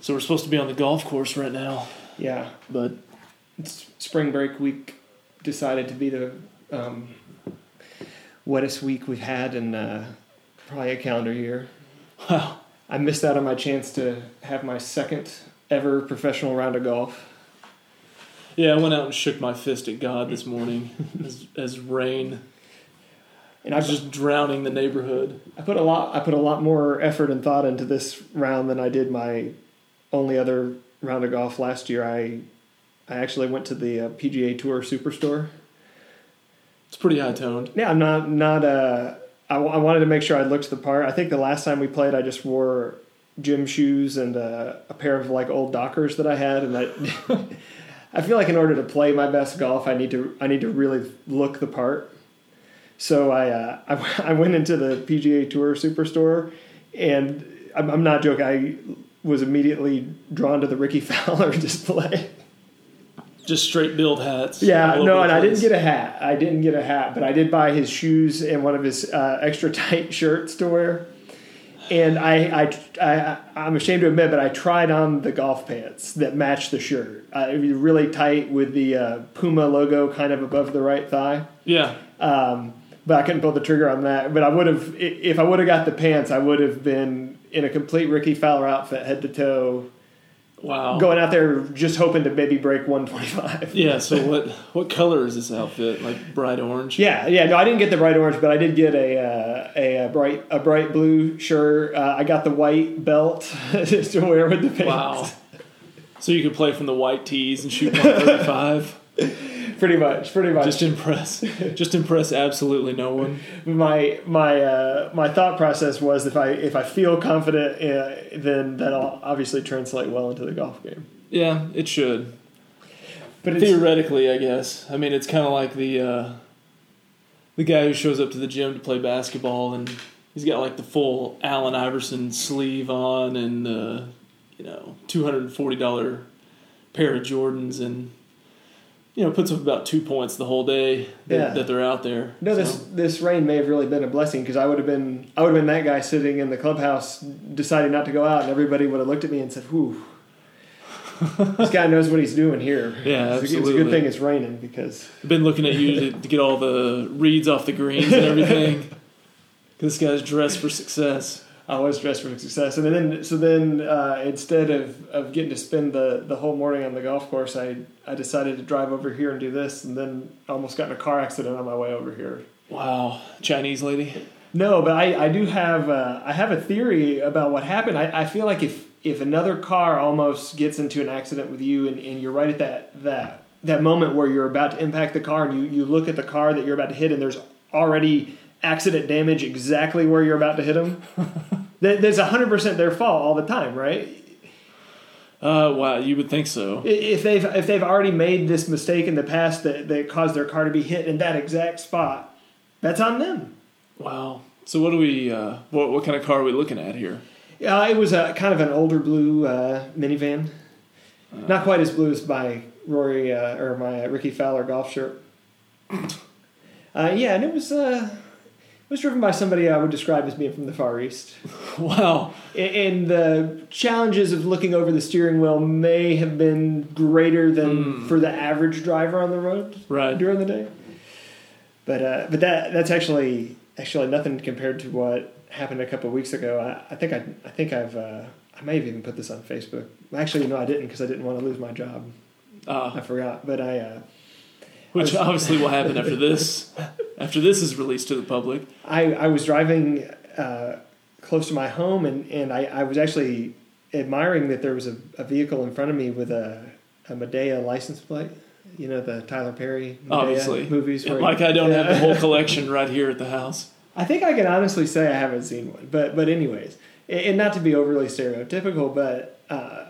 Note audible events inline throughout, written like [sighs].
So we're supposed to be on the golf course right now, Yeah, but it's spring break week decided to be the um, wettest week we've had in uh, probably a calendar year. wow, I missed out on my chance to have my second ever professional round of golf. yeah, I went out and shook my fist at God this morning [laughs] as, as rain And I I was just drowning the neighborhood. I put a lot I put a lot more effort and thought into this round than I did my only other round of golf last year. I I actually went to the uh, PGA Tour Superstore. It's pretty high toned. Yeah, I'm not not uh I, w- I wanted to make sure I looked the part. I think the last time we played, I just wore gym shoes and uh, a pair of like old Dockers that I had, and that [laughs] I feel like in order to play my best golf, I need to I need to really look the part. So I uh, I, [laughs] I went into the PGA Tour Superstore, and I'm, I'm not joking. I was immediately drawn to the Rickie [laughs] Fowler display. Just straight build hats. Yeah, no, and I didn't get a hat. I didn't get a hat, but I did buy his shoes and one of his uh, extra [laughs] tight shirts to wear. And I, I, I, I'm ashamed to admit, but I tried on the golf pants that matched the shirt. Uh, it was really tight with the uh, Puma logo kind of above the right thigh. Yeah, Um, but I couldn't pull the trigger on that. But I would have, if I would have got the pants, I would have been in a complete Rickie Fowler outfit, head to toe, wow. going out there just hoping to maybe break 125. Yeah. So what what color is this outfit? Like bright orange. Yeah, yeah. No, I didn't get the bright orange, but I did get a uh, a, a bright a bright blue shirt. Uh, I got the white belt [laughs] to wear with the pants. Wow. So you could play from the white tees and shoot 135. [laughs] Pretty much, pretty much. just impress, [laughs] just impress absolutely no one. my my uh, my thought process was if I if I feel confident, uh, then that'll obviously translate well into the golf game. Yeah, it should. But it's, Theoretically, I guess. I mean, it's kind of like the uh, the guy who shows up to the gym to play basketball and he's got like the full Allen Iverson sleeve on and uh, you know two hundred and forty dollar pair of Jordans and you know puts up about two points the whole day that, Yeah. that they're out there. no, this So, this rain may have really been a blessing because I would have been I would have been that guy sitting in the clubhouse deciding not to go out, and everybody would have looked at me and said, "Whew." [laughs] this guy knows what he's doing here. Yeah, it's, a- it's a good thing it's raining because I've been looking at you to, to get all the reeds off the greens and everything. [laughs] this guy's dressed for success. I was dressed for success. And then, so then, uh, instead of, of getting to spend the, the whole morning on the golf course, I, I decided to drive over here and do this, and then almost got in a car accident on my way over here. Wow, Chinese lady. No, but I, I do have uh, I have a theory about what happened. I, I feel like if if another car almost gets into an accident with you, and, and you're right at that that that moment where you're about to impact the car, and you, you look at the car that you're about to hit, and there's already accident damage exactly where you're about to hit them. [laughs] There's hundred percent their fault all the time, right? Uh, wow, you would think so. If they've if they've already made this mistake in the past that, that caused their car to be hit in that exact spot, that's on them. Wow. So what do we? Uh, what what kind of car are we looking at here? Yeah, it was a kind of an older blue uh, minivan, not quite as blue as my Rory uh, or my Rickie Fowler golf shirt. [laughs] Uh, yeah, and it was uh, was driven by somebody I would describe as being from the Far East. [laughs] Wow. And the challenges of looking over the steering wheel may have been greater than for the average driver on the road Right. during the day. But uh, but that that's actually actually nothing compared to what happened a couple of weeks ago. I, I think I I think I've uh, I may have even put this on Facebook. Actually, no, I didn't because I didn't want to lose my job. I Uh, forgot. But I uh, which obviously will happen after this. [laughs] After this is released to the public. I, I was driving uh, close to my home and, and I, I was actually admiring that there was a, a vehicle in front of me with a, a Madea license plate. You know the Tyler Perry Madea Obviously, movies. where- like I don't have the whole [laughs] collection right here at the house. I think I can honestly say I haven't seen one, but but anyways, and not to be overly stereotypical, but uh,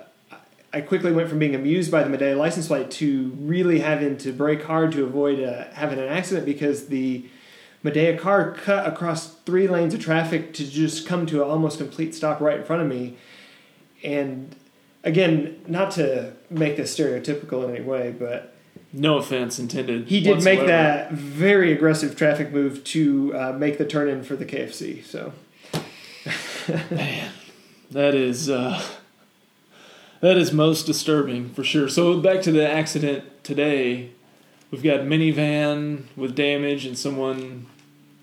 I quickly went from being amused by the Madea license plate to really having to brake hard to avoid uh, having an accident because the Madea car cut across three lanes of traffic to just come to an almost complete stop right in front of me, and again, not to make this stereotypical in any way, but No offense intended. he did make that very aggressive traffic move to uh, make the turn in for the KFC. So Man, that is uh, That is most disturbing for sure. So back to the accident today. We've got minivan with damage and someone,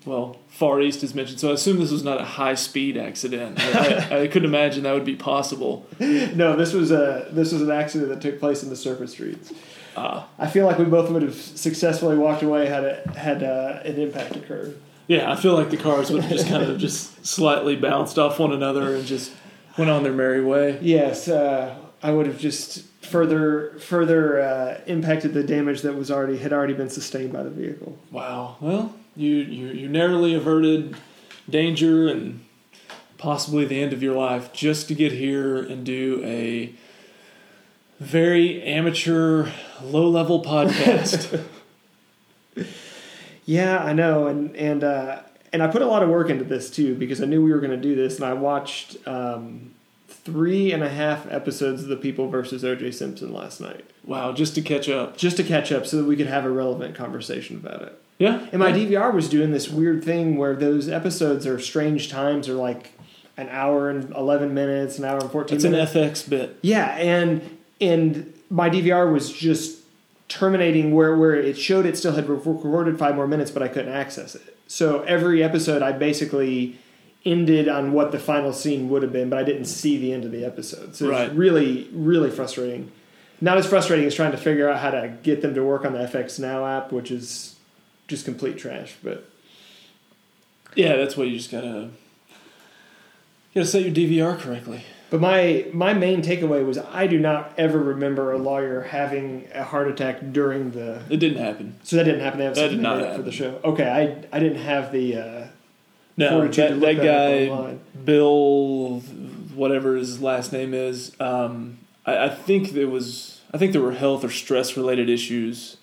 well, Far East is mentioned. So I assume this was not a high speed accident. I, I, [laughs] I couldn't imagine that would be possible. No, this was a this was an accident that took place in the surface streets. Uh, I feel like we both would have successfully walked away had it had uh, an impact occurred. yeah, I feel like the cars would have just kind of just slightly bounced off one another and just went on their merry way. Yes, uh, I would have just further further uh, impacted the damage that was already had already been sustained by the vehicle. Wow. Well, you, you, you narrowly averted danger and possibly the end of your life just to get here and do a very amateur, low level podcast. [laughs] Yeah, I know, and and uh, and I put a lot of work into this too because I knew we were going to do this, and I watched um, three and a half episodes of The People versus O.J. Simpson last night wow, just to catch up. just to catch up so that we could have a relevant conversation about it. Yeah. And my DVR was doing this weird thing where those episodes are strange times, are like an hour and eleven minutes, an hour and fourteen It's an. FX bit. Yeah, and and my DVR was just terminating where where it showed it still had recorded five more minutes, but I couldn't access it. So every episode, I basically ended on what the final scene would have been, but I didn't see the end of the episode. So Right. it's really really frustrating. Not as frustrating as trying to figure out how to get them to work on the FX Now app, which is just complete trash. But Yeah, that's what you just gotta. You gotta set your DVR correctly. But my my main takeaway was I do not ever remember a lawyer having a heart attack during the. It didn't happen. So that didn't happen. They have That did not up for the show. Okay, I I didn't have the uh, No, that, that guy. Bill, whatever his last name is, um, I, I think there was, I think there were health or stress related issues,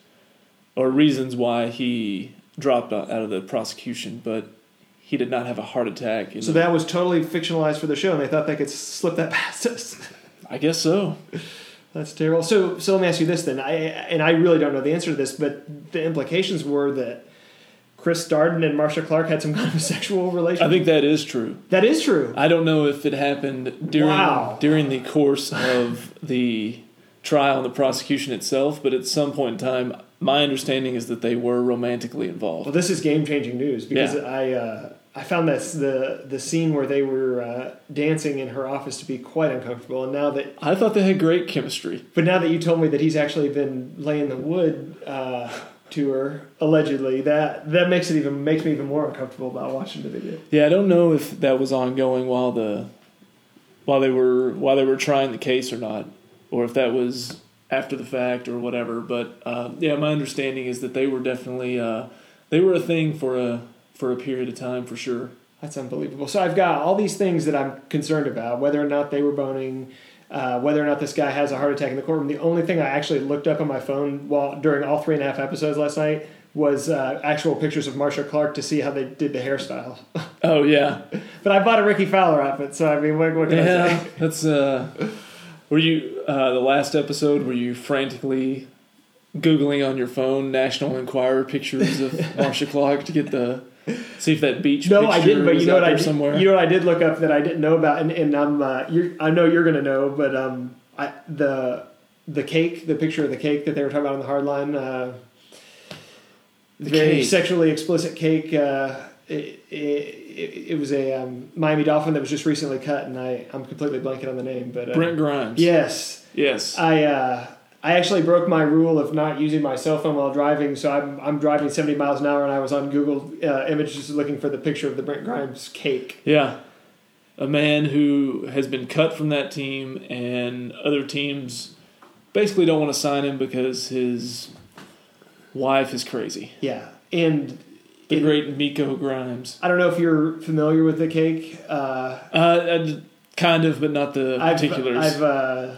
or reasons why he dropped out out of the prosecution, but he did not have a heart attack. So the- that was totally fictionalized for the show, and they thought they could slip that past us. I guess so. That's terrible. So so let me ask you this then. I and I really don't know the answer to this, but the implications were that Chris Darden and Marcia Clark had some [laughs] kind of sexual relationship. I think that is true. that is true. I don't know if it happened during Wow. during the course of the trial and the prosecution itself, but at some point in time, my understanding is that they were romantically involved. Well, this is game changing news because Yeah. I uh, I found this the the scene where they were uh, dancing in her office to be quite uncomfortable, and now that I thought they had great chemistry. but now that you told me that he's actually been laying the wood uh, to her allegedly, that that makes it even makes me even more uncomfortable about watching the video. Yeah, I don't know if that was ongoing while the while they were while they were trying the case or not, or if that was after the fact or whatever. But uh, yeah, my understanding is that they were definitely uh, they were a thing for a for a period of time for sure. That's unbelievable. So I've got all these things that I'm concerned about, whether or not they were boning, uh, whether or not this guy has a heart attack in the courtroom. The only thing I actually looked up on my phone while during all three and a half episodes last night was uh, actual pictures of Marcia Clark to see how they did the hairstyle. [laughs] Oh yeah, but I bought a Rickie Fowler outfit, so I mean, what, what can I yeah. say? That's uh, were you uh, the last episode? Were you frantically googling on your phone National Enquirer pictures of [laughs] Marcia Clark to get the see if that beach? No, I didn't. But you know what I did, somewhere. you know what I did look up that I didn't know about, and, and I'm uh, you're, I know you're gonna know, but um, I, the the cake, the picture of the cake that they were talking about on the hard line, uh, The very cake. sexually explicit cake. Uh, it, it, it, it was a um, Miami Dolphin that was just recently cut, and I I'm completely blanking on the name, but uh, Brent Grimes. Yes, Yes. I uh, I actually broke my rule of not using my cell phone while driving, so I'm I'm driving 70 miles an hour, and I was on Google uh, Images looking for the picture of the Brent Grimes cake. Yeah. A man who has been cut from that team and other teams basically don't want to sign him because his wife is crazy. Yeah, and The it- great Miko Grimes. I don't know if you're familiar with the cake. Uh, Uh, uh, kind of, but not the I've particulars. I've uh,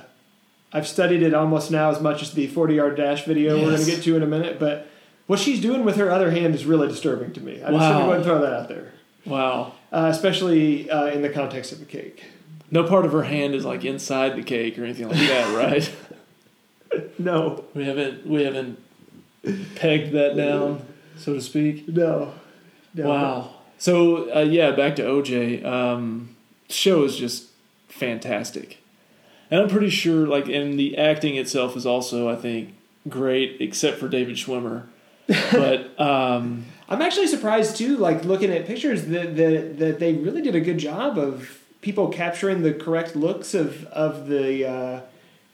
I've studied it almost now as much as the 40 yard dash video we're going to get to in a minute, but. What she's doing with her other hand is really disturbing to me. I'm just going to go ahead and throw that out there, wow. uh, especially uh, in the context of a cake. No part of her hand is like inside the cake or anything like that, right? [laughs] No, we haven't we haven't pegged that down, so to speak. no, no. Wow. So uh, yeah, back to OJ. Um, show is just fantastic, and I'm pretty sure like and the acting itself is also I think great except for David Schwimmer, but [laughs] um, I'm actually surprised too. Like looking at pictures that that that they really did a good job of people capturing the correct looks of of the uh,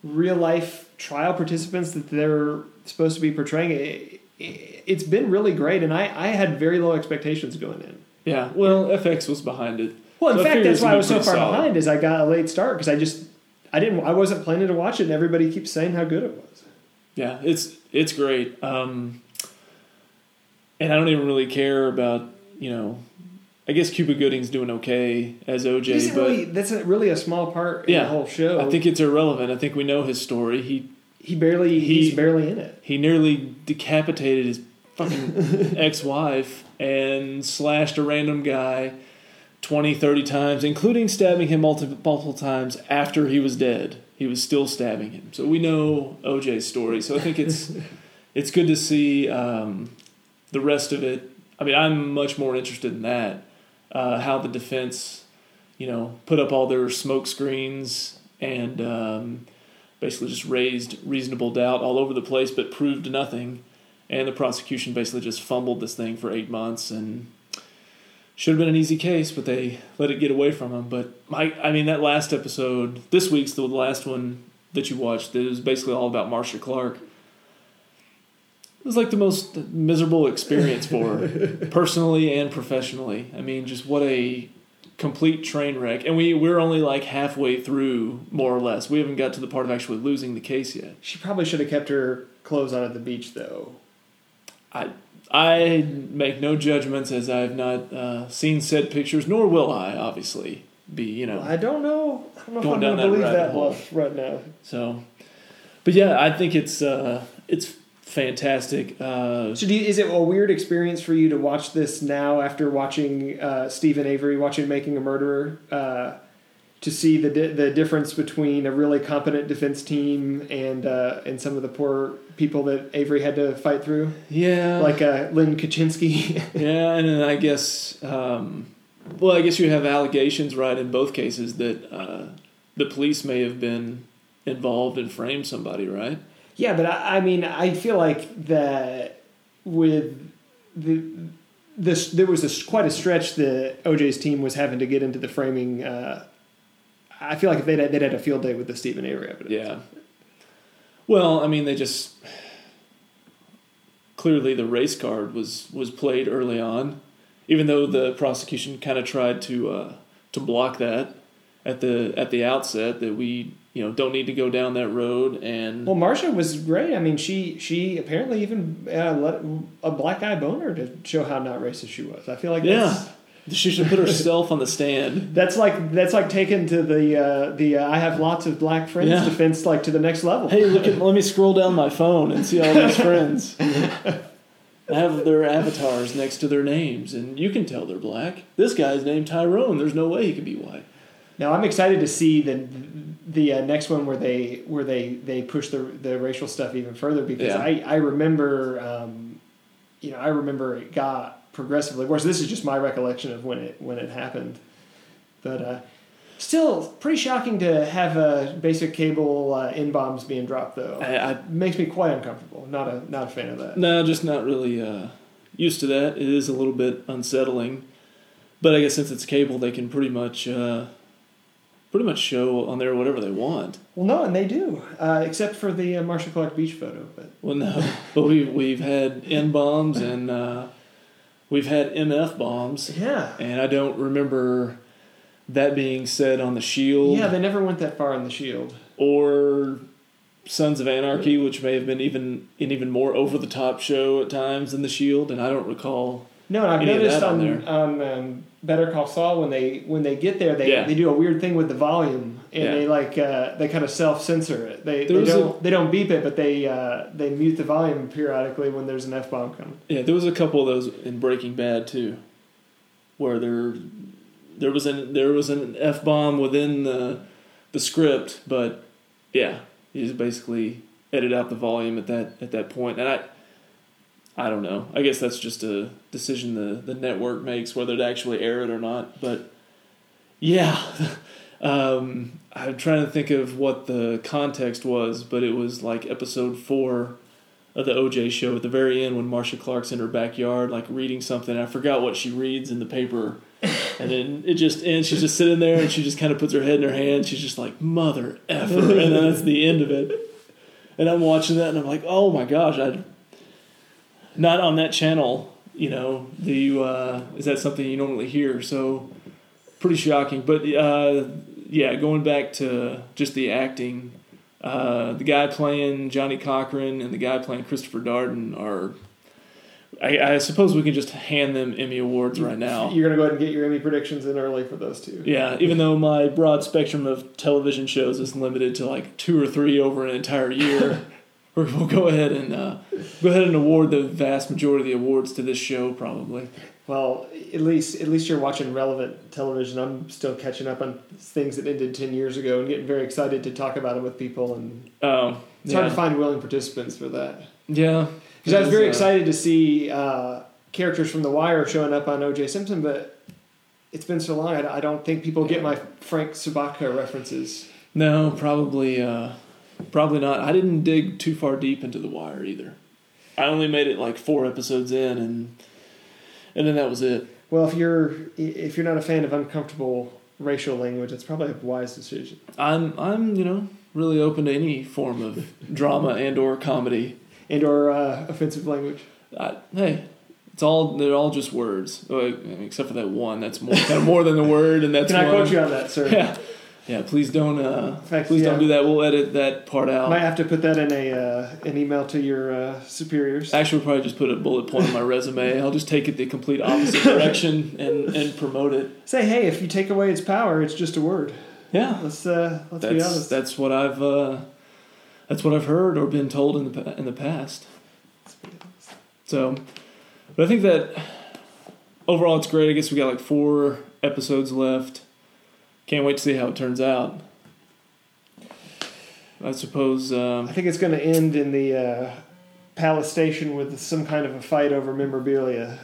real life trial participants that they're supposed to be portraying. It, it, it's been really great, and I I had very low expectations going in. yeah, well FX was behind it. Well, in So fact, that's why I was so far solid. behind. Is I got a late start because I just I didn't I wasn't planning to watch it, and everybody keeps saying how good it was. Yeah, it's it's great. Um, and I don't even really care about you know. I guess Cuba Gooding's doing okay as OJ, but really that's a, really a small part in Yeah, the whole show. I think it's irrelevant. I think we know his story. He he barely he- he's barely in it. he nearly decapitated his fucking [laughs] ex-wife and slashed a random guy 20 30 times including stabbing him multiple, multiple times after he was dead. He was still stabbing him. So we know oj's story. So i think it's [laughs] it's good to see um, the rest of it. I mean i'm much more interested in that uh, how the defense you know put up all their smoke screens and um, basically just raised reasonable doubt all over the place, but proved nothing. And the prosecution basically just fumbled this thing for eight months and should have been an easy case, but they let it get away from them. But my, I mean, that last episode, this week's the last one that you watched, it was basically all about Marcia Clark. It was like the most miserable experience for her, [laughs] personally and professionally. I mean, just what a complete train wreck. And we, we're only like halfway through, more or less. We haven't got to the part of actually losing the case yet. She probably should have kept her clothes on at the beach though. I I make no judgments as I've not uh, seen said pictures, nor will I, obviously, be you know. I don't know. I don't know Going if I'm going to believe that hole. bluff right now. So, but yeah, I think it's uh, it's fantastic. Uh, So, do you, is it a weird experience for you to watch this now after watching uh, Steven Avery, watching Making a Murderer, uh, to see the di- the difference between a really competent defense team and uh, and some of the poor people that Avery had to fight through, yeah, like uh, Len Kachinsky? [laughs] yeah, and then I guess, um, well, I guess you have allegations, right, in both cases that uh, the police may have been involved and framed somebody, right? Yeah, but I, I mean, I feel like that with the this there was a, quite a stretch that OJ's team was having to get into the framing. Uh, I feel like if they'd, they'd had a field day with the Steven Avery evidence. Yeah. Well, I mean, they just clearly the race card was was played early on, even though the prosecution kind of tried to uh, to block that at the at the outset that we you know don't need to go down that road and Well, Marcia was great. I mean, she she apparently even uh, let a black guy boner to show how not racist she was. I feel like that's, yeah, [laughs] she should put herself on the stand. that's like that's like taken to the uh, the uh, I have lots of black friends Yeah. defense like to the next level. Hey, look at let me scroll down my phone and see all these [laughs] friends. I have their avatars next to their names, and you can tell they're black. This guy's named Tyrone. There's no way he could be white. Now I'm excited to see the the uh, next one where they where they they push the the racial stuff even further because Yeah. I I remember um, you know I remember it got progressively worse. This is just my recollection of when it when it happened, but uh, still pretty shocking to have uh, basic cable uh, in bombs being dropped though. I, I makes me quite uncomfortable. Not a not a fan of that. no, just not really uh, used to that. It is a little bit unsettling, but I guess since it's cable, they can pretty much uh, pretty much show on there whatever they want. Well, no, and they do, uh, except for the uh, Marcia Clark beach photo. But Well, no, [laughs] but we've we've had N bombs and uh, we've had MF bombs, yeah, and I don't remember that being said on the Shield. yeah, they never went that far on the Shield. or Sons of Anarchy, which may have been even an even more over the top show at times than the Shield, and I don't recall. No, and I've noticed on on, on um, Better Call Saul when they when they get there, they, Yeah. they do a weird thing with the volume, and Yeah. they like uh, they kind of self censor it. They, they don't they don't beep it, but they uh, they mute the volume periodically when there's an f bomb coming. Yeah, there was a couple of those in Breaking Bad too, where there there was an there was an f bomb within the the script, but yeah, you just basically edit out the volume at that at that point. point, and I. I don't know. I guess that's just a decision the, the network makes whether to actually air it or not. But yeah, [laughs] um, I'm trying to think of what the context was, but it was like episode four of the OJ show at the very end when Marcia Clark's in her backyard, like reading something. I forgot what she reads in the paper. And then it just ends. She's just sitting there and she just kind of puts her head in her hand. She's just like, mother effer. And then that's the end of it. And I'm watching that and I'm like, oh my gosh, I not on that channel, you know, do you, uh, is that something you normally hear? So pretty shocking. But uh, yeah, going back to just the acting, uh, the guy playing Johnnie Cochran and the guy playing Christopher Darden are. I, I suppose we can just hand them Emmy awards right now. You're gonna go ahead and get your Emmy predictions in early for those two. Yeah, even though my broad spectrum of television shows is limited to like two or three over an entire year, [laughs] we'll go ahead and uh, go ahead and award the vast majority of the awards to this show. Probably. Well, at least at least you're watching relevant television. I'm still catching up on things that ended ten years ago and getting very excited to talk about it with people. And Oh, it's yeah. hard to find willing participants for that. Yeah, Because I was very uh, excited to see uh, characters from The Wire showing up on O.J. Simpson, but it's been so long. I, I don't think people get my Frank Sobotka references. No, probably, uh, probably not. I didn't dig too far deep into the wire either. I only made it like four episodes in, and and then that was it. Well, if you're if you're not a fan of uncomfortable racial language, it's probably a wise decision. I'm I'm you know really open to any form of drama and or comedy. And or uh, offensive language. I, hey, it's all they're all just words, uh, except for that one. That's more kind of more than the word, and that's Can I one. quote you on that, sir? Yeah, yeah. Please don't. Uh, fact, please yeah. don't do that. We'll edit that part out. Might have to put that in a uh, an email to your uh, superiors. Actually, we'll probably just put a bullet point on my resume. I'll just take it the complete opposite direction and, and promote it. Say, hey, if you take away its power, it's just a word. Yeah, Let's uh, let's be that's honest. that's what I've uh, that's what I've heard or been told in the in the past. So, but I think that overall it's great. I guess we got like four episodes left. Can't wait to see how it turns out. I suppose. Um, I think it's going to end in the uh, Palace Station with some kind of a fight over memorabilia.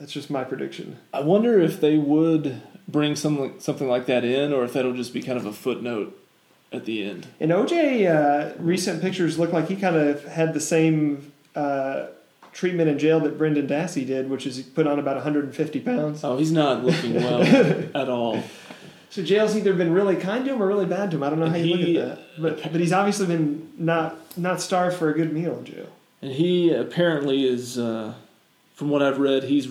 That's just my prediction. I wonder if they would bring something something like that in, or if that'll just be kind of a footnote at the end. And OJ, uh, recent pictures look like he kind of had the same uh, treatment in jail that Brendan Dassey did, which is he put on about 150 pounds. Oh, he's not looking well [laughs] at all. So jail's either been really kind to him or really bad to him. I don't know how you He- look at that, but but he's obviously been not not starved for a good meal in jail. And he apparently is, uh, from what I've read, he's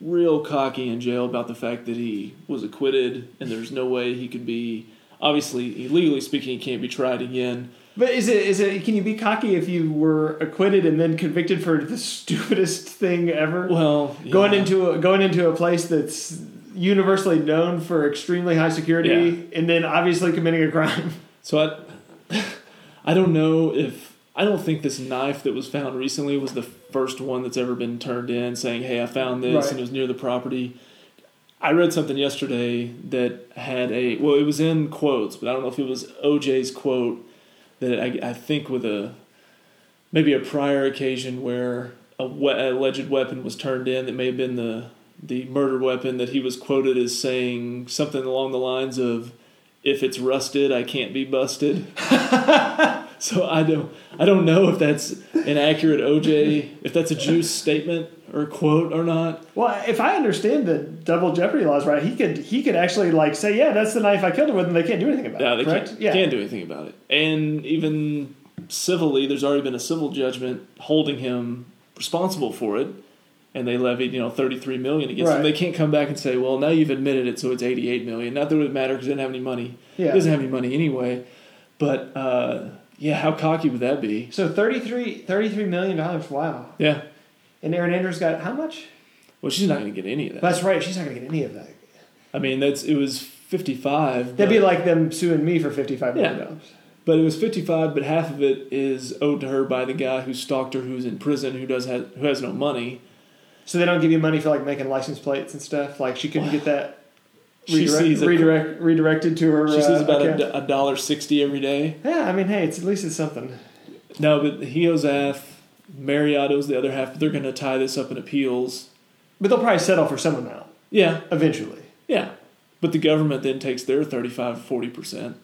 real cocky in jail about the fact that he was acquitted, and there's no way he could be. Obviously, legally speaking, he can't be tried again. But is it is it can you be cocky if you were acquitted and then convicted for the [laughs] stupidest thing ever? Well, going into a, going into a place that's universally known for extremely high security and then obviously committing a crime. [laughs] So I, [sighs] I don't know if I don't think this knife that was found recently was the first one that's ever been turned in, saying, "Hey, I found this Right. and it was near the property." I read something yesterday that had a well, it was in quotes, but I don't know if it was OJ's quote that I, I think with a maybe a prior occasion where a we- alleged weapon was turned in that may have been the the murder weapon that he was quoted as saying something along the lines of if it's rusted I can't be busted. [laughs] so I don't I don't know if that's an accurate OJ if that's a juice statement or quote or not. Well, if I understand the double jeopardy laws right, he could he could actually like say, "Yeah, that's the knife I killed her with," and they can't do anything about Yeah, it. they correct? can't, yeah. can't do anything about it. And even civilly, there's already been a civil judgment holding him responsible for it, and they levied you know 33 million against. Right. They can't come back and say, well, now you've admitted it, so it's 88 million. Not that it would matter because he didn't have any money. Yeah. doesn't have any money anyway. But uh, yeah, how cocky would that be? So 33, 33 million dollars. Wow. Yeah. And Erin Andrews got how much? Well, she's not going to get any of that. That's right. She's not going to get any of that. I mean, that's it was 55. That'd be like them suing me for fifty-five million Yeah. dollars. But it was 55, but half of it is owed to her by the guy who stalked her, who's in prison, who does who has no money. So they don't give you money for like making license plates and stuff. Like she couldn't get that She redirect, sees a- redirect, redirected to her. She uh, sees about account. a, a dollar sixty every day. Yeah, I mean, hey, it's at least it's something. No, but he owes half. Marriott owes the other half. But they're going to tie this up in appeals. But they'll probably settle for some amount Yeah, eventually. yeah. But the government then takes their 35 40 percent.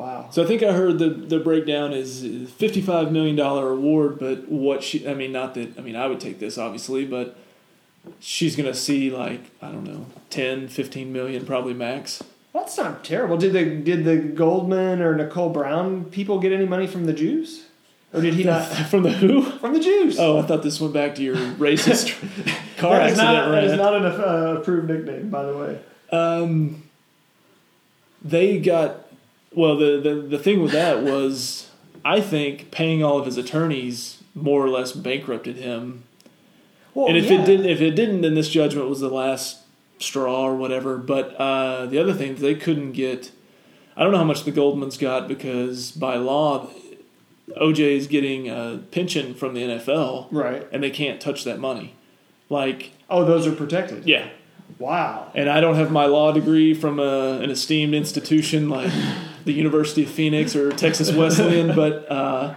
Wow. So I think I heard the the breakdown is fifty five million dollar award, but what she I mean not that I mean I would take this obviously, but she's gonna see like I don't know 10, 15 million probably max. That's not terrible. Did the did the Goldman or Nicole Brown people get any money from the Jews, or did he not [laughs] From the who? from the Jews? Oh, I thought this went back to your racist [laughs] car that accident not that is not an uh, approved nickname, by the way. Um, they got well. The, the the thing with that was, I think paying all of his attorneys more or less bankrupted him. Well, and if yeah. it didn't, if it didn't, then this judgment was the last straw or whatever. But uh, the other thing, they couldn't get. I don't know how much the Goldmans got because by law, OJ is getting a pension from the NFL, right? and they can't touch that money. Like, Oh, those are protected. yeah, Wow. and I don't have my law degree from a, an esteemed institution like the University of Phoenix or Texas Wesleyan, [laughs] but uh,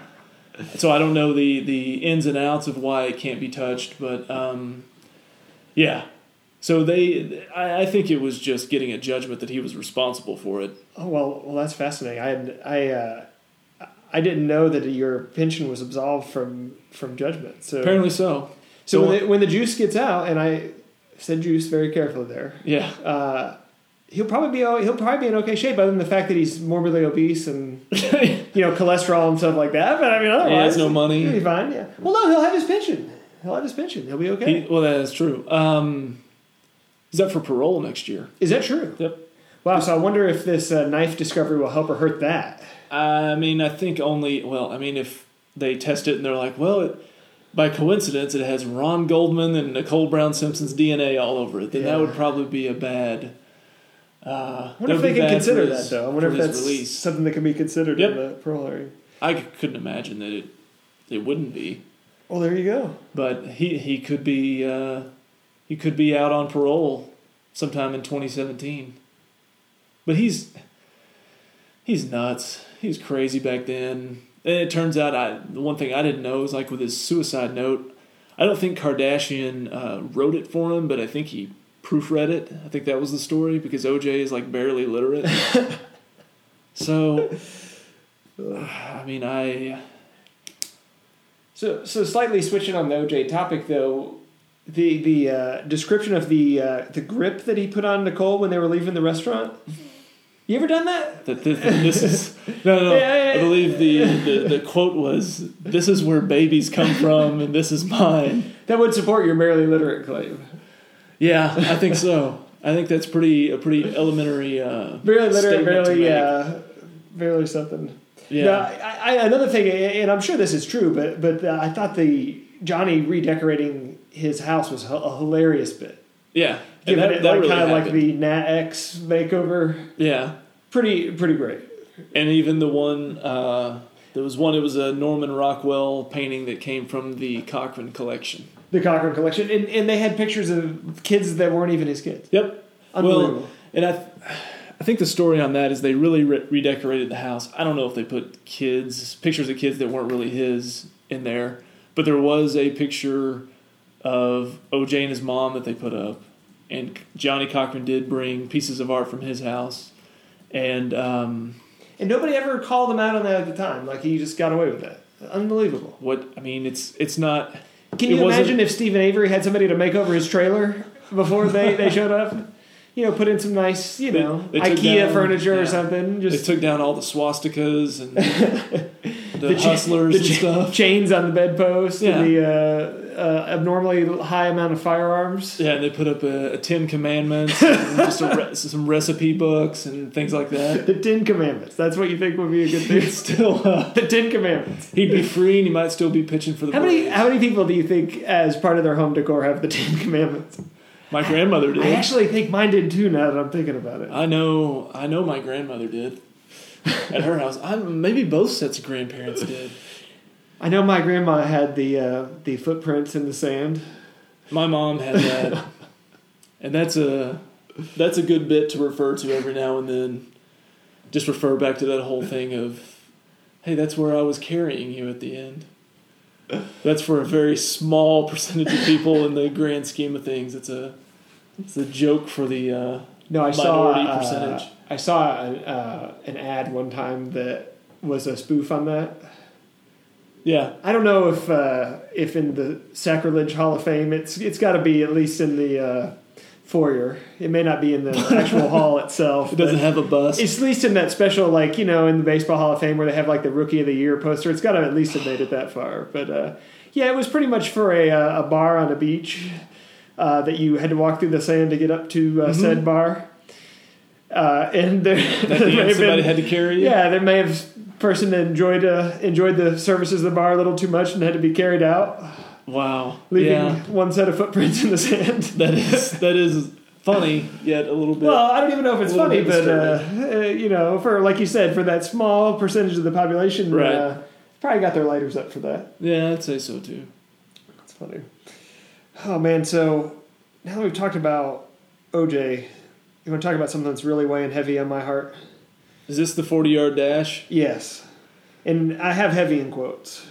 so I don't know the the ins and outs of why it can't be touched. But um, yeah, so they, I, I think it was just getting a judgment that he was responsible for it. Oh well, well that's fascinating. I had, I uh, I didn't know that your pension was absolved from from judgment. So Apparently so. so So- when the, when the juice gets out, and I said juice very carefully there. Yeah, Uh, he'll probably be he'll probably be in okay shape, other than the fact that he's morbidly obese and you know cholesterol and stuff like that. But I mean, otherwise, he has no money. He'll be fine. Yeah. Well, no, he'll have his pension. He'll have his pension. He'll be okay. He, well, that is true. Um, he's up for parole next year. Is that true? Yep. Wow. So I wonder if this uh, knife discovery will help or hurt that. I mean, I think only. Well, I mean, if they test it and they're like, well, it, by coincidence, it has Ron Goldman and Nicole Brown Simpson's DNA all over it, then Yeah. that would probably be a bad. Uh, I wonder if they can consider for that though. I wonder if that's release. something that can be considered Yep. in the parole. I couldn't imagine that it it wouldn't be, Well, there you go. but he he could be uh, he could be out on parole sometime in 2017. But he's he's nuts. He's crazy back then. And it turns out, I the one thing I didn't know is like with his suicide note, I don't think Kardashian uh, wrote it for him, but I think he proofread it. I think that was the story because OJ is like barely literate. [laughs] so, [sighs] I mean, I So, so slightly switching on the OJ topic though, the the uh, description of the uh, the grip that he put on Nicole when they were leaving the restaurant. You ever done that? that this, this is [laughs] no, no, no. Yeah, yeah, I believe the, the the quote was, "This is where babies come from, and this is mine." That would support your barely literate claim. Yeah, I think so. I think that's pretty a pretty elementary. Uh, Barely literate, statement to barely make. uh, barely something. Yeah. No, I, I, another thing, and I'm sure this is true, but but uh, I thought the Johnnie redecorating his house was a hilarious bit. Yeah, Giving that, it that like really kind of like the Nat X makeover. yeah, Pretty pretty great. and even the one uh, there was one. It was a Norman Rockwell painting that came from the Cochran collection. The Cochran collection, and, and they had pictures of kids that weren't even his kids. Yep. Unbelievable. Well, and I, I think the story on that is they really re- redecorated the house. I don't know if they put kids pictures of kids that weren't really his in there, but there was a picture of OJ and his mom that they put up, and Johnnie Cochran did bring pieces of art from his house, and um, and nobody ever called him out on that at the time. Like he just got away with that. Unbelievable. what I mean, it's it's not. Can you imagine if Steven Avery had somebody to make over his trailer before they, they showed up? You know, put in some nice, you They- know, they IKEA down- furniture or yeah. something. They Just took down all the swastikas and [laughs] the, the cha- hustlers the and stuff. chains on the bedpost, Yeah. and the uh, uh, abnormally high amount of firearms. Yeah, and they put up a, a Ten Commandments, and [laughs] just a re- some recipe books and things like that. The Ten Commandments. That's what you think would be a good thing. It's [laughs] still, uh, the Ten Commandments. he'd be free, and he might still be pitching for the. How many how many people do you think, as part of their home decor, have the Ten Commandments? My grandmother did. I actually think mine did too. Now that I'm thinking about it. I know. I know. My grandmother did. At her house, I maybe both sets of grandparents did. I know my grandma had the uh, the footprints in the sand. My mom had that, and that's a that's a good bit to refer to every now and then. Just refer back to that whole thing of, hey, that's where I was carrying you at the end. That's for a very small percentage of people in the grand scheme of things. It's a it's a joke for the uh, No, I saw uh. I saw a, uh, an ad one time that was a spoof on that. Yeah. I don't know if uh, if in the Sacrilege Hall of Fame it's it's got to be at least in the uh, foyer. It may not be in the actual [laughs] hall itself. It doesn't have a bus. It's at least in that special, like you know, in the Baseball Hall of Fame where they have like the Rookie of the Year poster. It's got to at least have made it that far. But uh, yeah, it was pretty much for a uh, a bar on a beach uh, that you had to walk through the sand to get up to uh, said bar. Uh, and there, At [laughs] there somebody been- had to carry you. yeah, there may have person that enjoyed uh, enjoyed the services of the bar a little too much and had to be carried out, Wow. leaving Yeah. one set of footprints in the sand. [laughs] That is that is funny yet a little bit. Well, I don't even know if it's funny, but uh, uh, you know, for like you said, for that small percentage of the population, Right. uh, probably got their lighters up for that. yeah, I'd say so too. That's funny. Oh man, so now that we've talked about OJ, you want to talk about something that's really weighing heavy on my heart? Is this the forty yard dash? Yes, and I have heavy in quotes.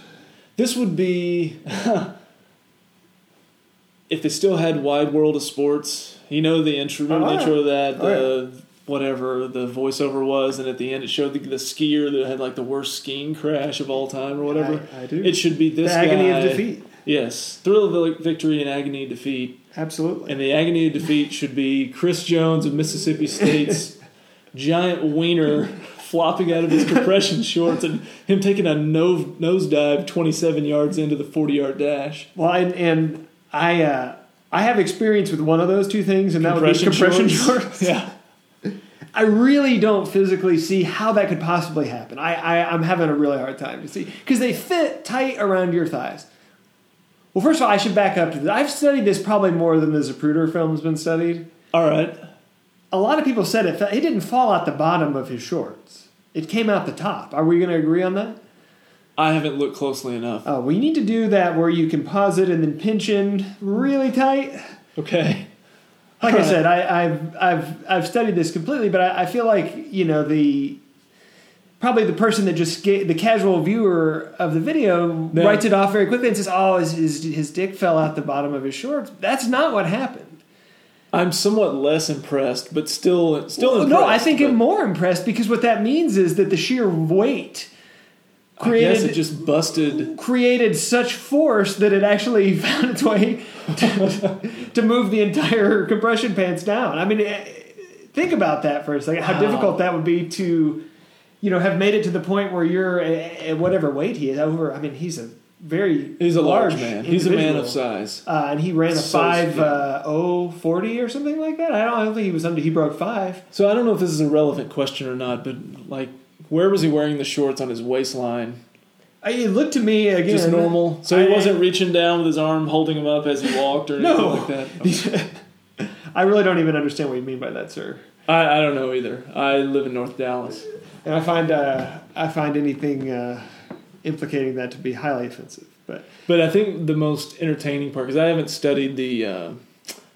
This would be [laughs] if they still had Wide World of Sports. You know the intro, remember oh, oh, the yeah. intro of that Oh, the whatever the voiceover was, and at the end it showed the, the skier that had like the worst skiing crash of all time or whatever. I, I do. It should be the this agony guy. of defeat. Yes, thrill of victory and agony of defeat. Absolutely. And the agony of defeat should be Chris Jones of Mississippi State's [laughs] giant wiener flopping out of his compression shorts and him taking a nose nosedive 27 yards into the 40 yard dash. Well, and, and I uh, I have experience with one of those two things, and that would be compression shorts. [laughs] Yeah. [laughs] I really don't physically see how that could possibly happen. I, I I'm having a really hard time to see because they fit tight around your thighs. Well, first of all, I should back up to this. I've studied this probably more than the Zapruder film's been studied. All right. A lot of people said it. It didn't fall out the bottom of his shorts. It came out the top. Are we going to agree on that? I haven't looked closely enough. Oh, well, you need to do that where you can pause it and then pinch in really tight. Okay. Like I said, I, I've I've I've studied this completely, but I, I feel like you know the probably the person that just ga the casual viewer of the video writes it off very quickly and says, "Oh, his, his his dick fell out the bottom of his shorts." That's not what happened. I'm somewhat less impressed, but still still Well, impressed. no, I think I'm more impressed because what that means is that the sheer weight I guess created it just busted. created such force that it actually [laughs] found its way to, to move the entire compression pants down. I mean, eh, think about that for a second. How Wow. difficult that would be to, you know, have made it to the point where you're at at whatever weight he is over. I mean, he's a very He's a large, large man. He's a man of size. Uh, and he ran a So five uh, oh forty or something like that. I don't, I don't think he was under. He broke five. So I don't know if this is a relevant question or not, but like, where was he wearing the shorts on his waistline? I, it looked to me again Just normal. So he I- wasn't reaching down with his arm holding him up as he walked or anything No. like that. [laughs] I really don't even understand what you mean by that, sir. I, I don't know either. I live in North Dallas. And I find uh, I find anything uh, implicating that to be highly offensive. But But I think the most entertaining part, because I haven't studied the uh,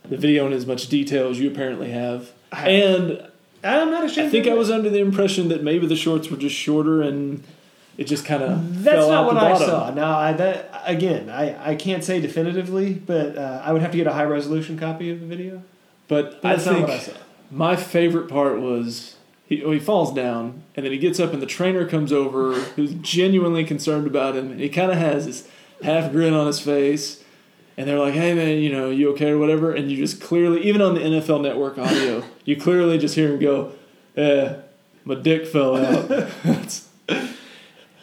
the video in as much detail as you apparently have, I- and I'm not ashamed. I think I was under the impression that maybe the shorts were just shorter and it just kind of That's fell not out what the I saw. Now, I, that again, I, I can't say definitively, but uh, I would have to get a high resolution copy of the video. But, But I think what I saw. my favorite part was he, well, he falls down and then he gets up and the trainer comes over who's genuinely concerned about him and he kind of has this half grin on his face and they're like hey man you know you okay or whatever? And you just clearly even on the nfl network audio you clearly just hear him go eh my dick fell out. [laughs] That's,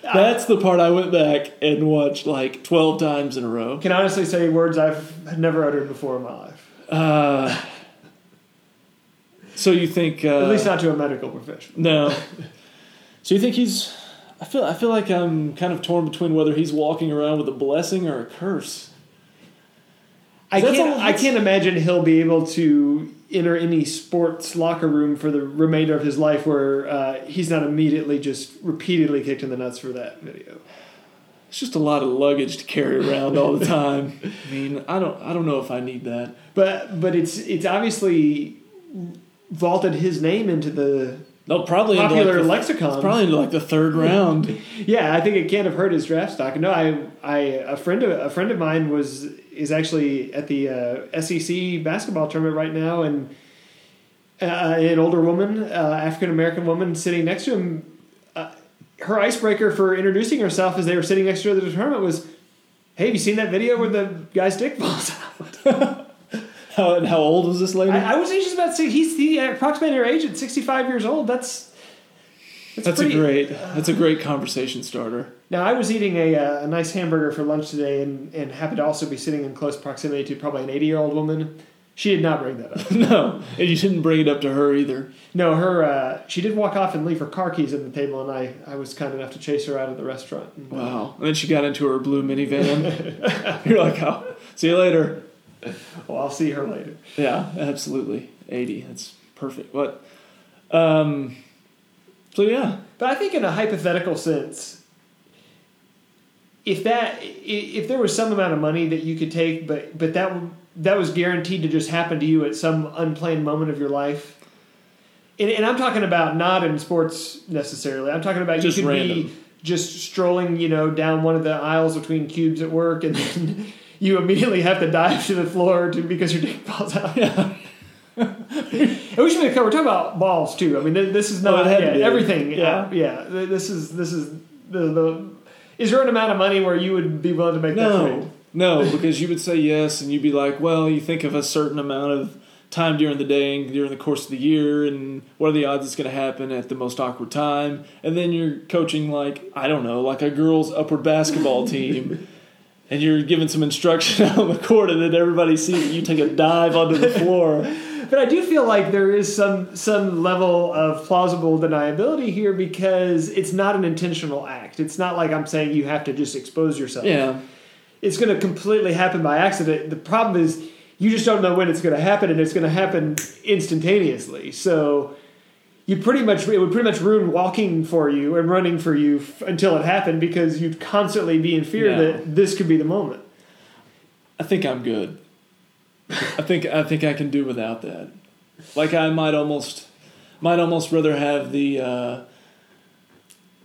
that's the part i went back and watched like 12 times in a row. Can honestly say words I've never uttered before in my life. uh, so you think uh, At least not to a medical professional. No. [laughs] So you think he's? I feel. I feel like I'm kind of torn between whether he's walking around with a blessing or a curse. I can't. I can't imagine he'll be able to enter any sports locker room for the remainder of his life where uh, he's not immediately just repeatedly kicked in the nuts for that video. It's just a lot of luggage to carry around all the [laughs] time. I mean, I don't. I don't know if I need that. But but it's it's obviously vaulted his name into the They'll probably into, popular like the, lexicon. it's probably into like the third [laughs] round. yeah, I think it can't have hurt his draft stock. No, I I a friend of a friend of mine was is actually at the uh, SEC basketball tournament right now, and uh, an older woman, uh, African American woman, sitting next to him. Uh, her icebreaker for introducing herself as they were sitting next to her at the tournament was, "Hey, have you seen that video where the guy's dick falls out?" [laughs] How, and how old was this lady? I, I was just about to say he's the approximating her age at sixty-five years old. That's that's, pretty, a great. That's a great conversation starter. Now I was eating a, uh, a nice hamburger for lunch today, and, and happened to also be sitting in close proximity to probably an eighty-year-old woman. She did not bring that up. [laughs] no, and you didn't bring it up to her either. No, her. Uh, she did walk off and leave her car keys on the table, and I, I was kind enough to chase her out of the restaurant. Wow! And then she got into her blue minivan. [laughs] You're like, oh, see you later. [laughs] Well, I'll see her later. Yeah, absolutely. Eighty. That's perfect. What? Um, so yeah, but I think in a hypothetical sense, if that if there was some amount of money that you could take, but but that that was guaranteed to just happen to you at some unplanned moment of your life. And, and I'm talking about not in sports necessarily. I'm talking about just you could random. be just strolling, you know, down one of the aisles between cubes at work, and then [laughs] you immediately have to dive to the floor to, because your dick falls out. Yeah. [laughs] we should make We're talking about balls too. I mean, this is oh, not Oh, had to yeah, everything. Yeah. Uh, yeah, yeah. This is this is the the. Is there an amount of money where you would be willing to make that No, trade? no, because you would say yes, and you'd be like, well, you think of a certain amount of time during the day and during the course of the year, and what are the odds it's going to happen at the most awkward time? And then you're coaching like I don't know, like a girls' upward basketball [laughs] team. And you're giving some instruction [laughs] out on the court, and then everybody sees you take a dive onto the floor. [laughs] But I do feel like there is some some level of plausible deniability here because it's not an intentional act. It's not like I'm saying you have to just expose yourself. Yeah, It's going to completely happen by accident. The problem is you just don't know when it's going to happen, and it's going to happen instantaneously. So you pretty much it would pretty much ruin walking for you and running for you f- until it happened because you'd constantly be in fear Yeah. that this could be the moment. I think I'm good. I think I think I can do without that. Like I might almost might almost rather have the uh,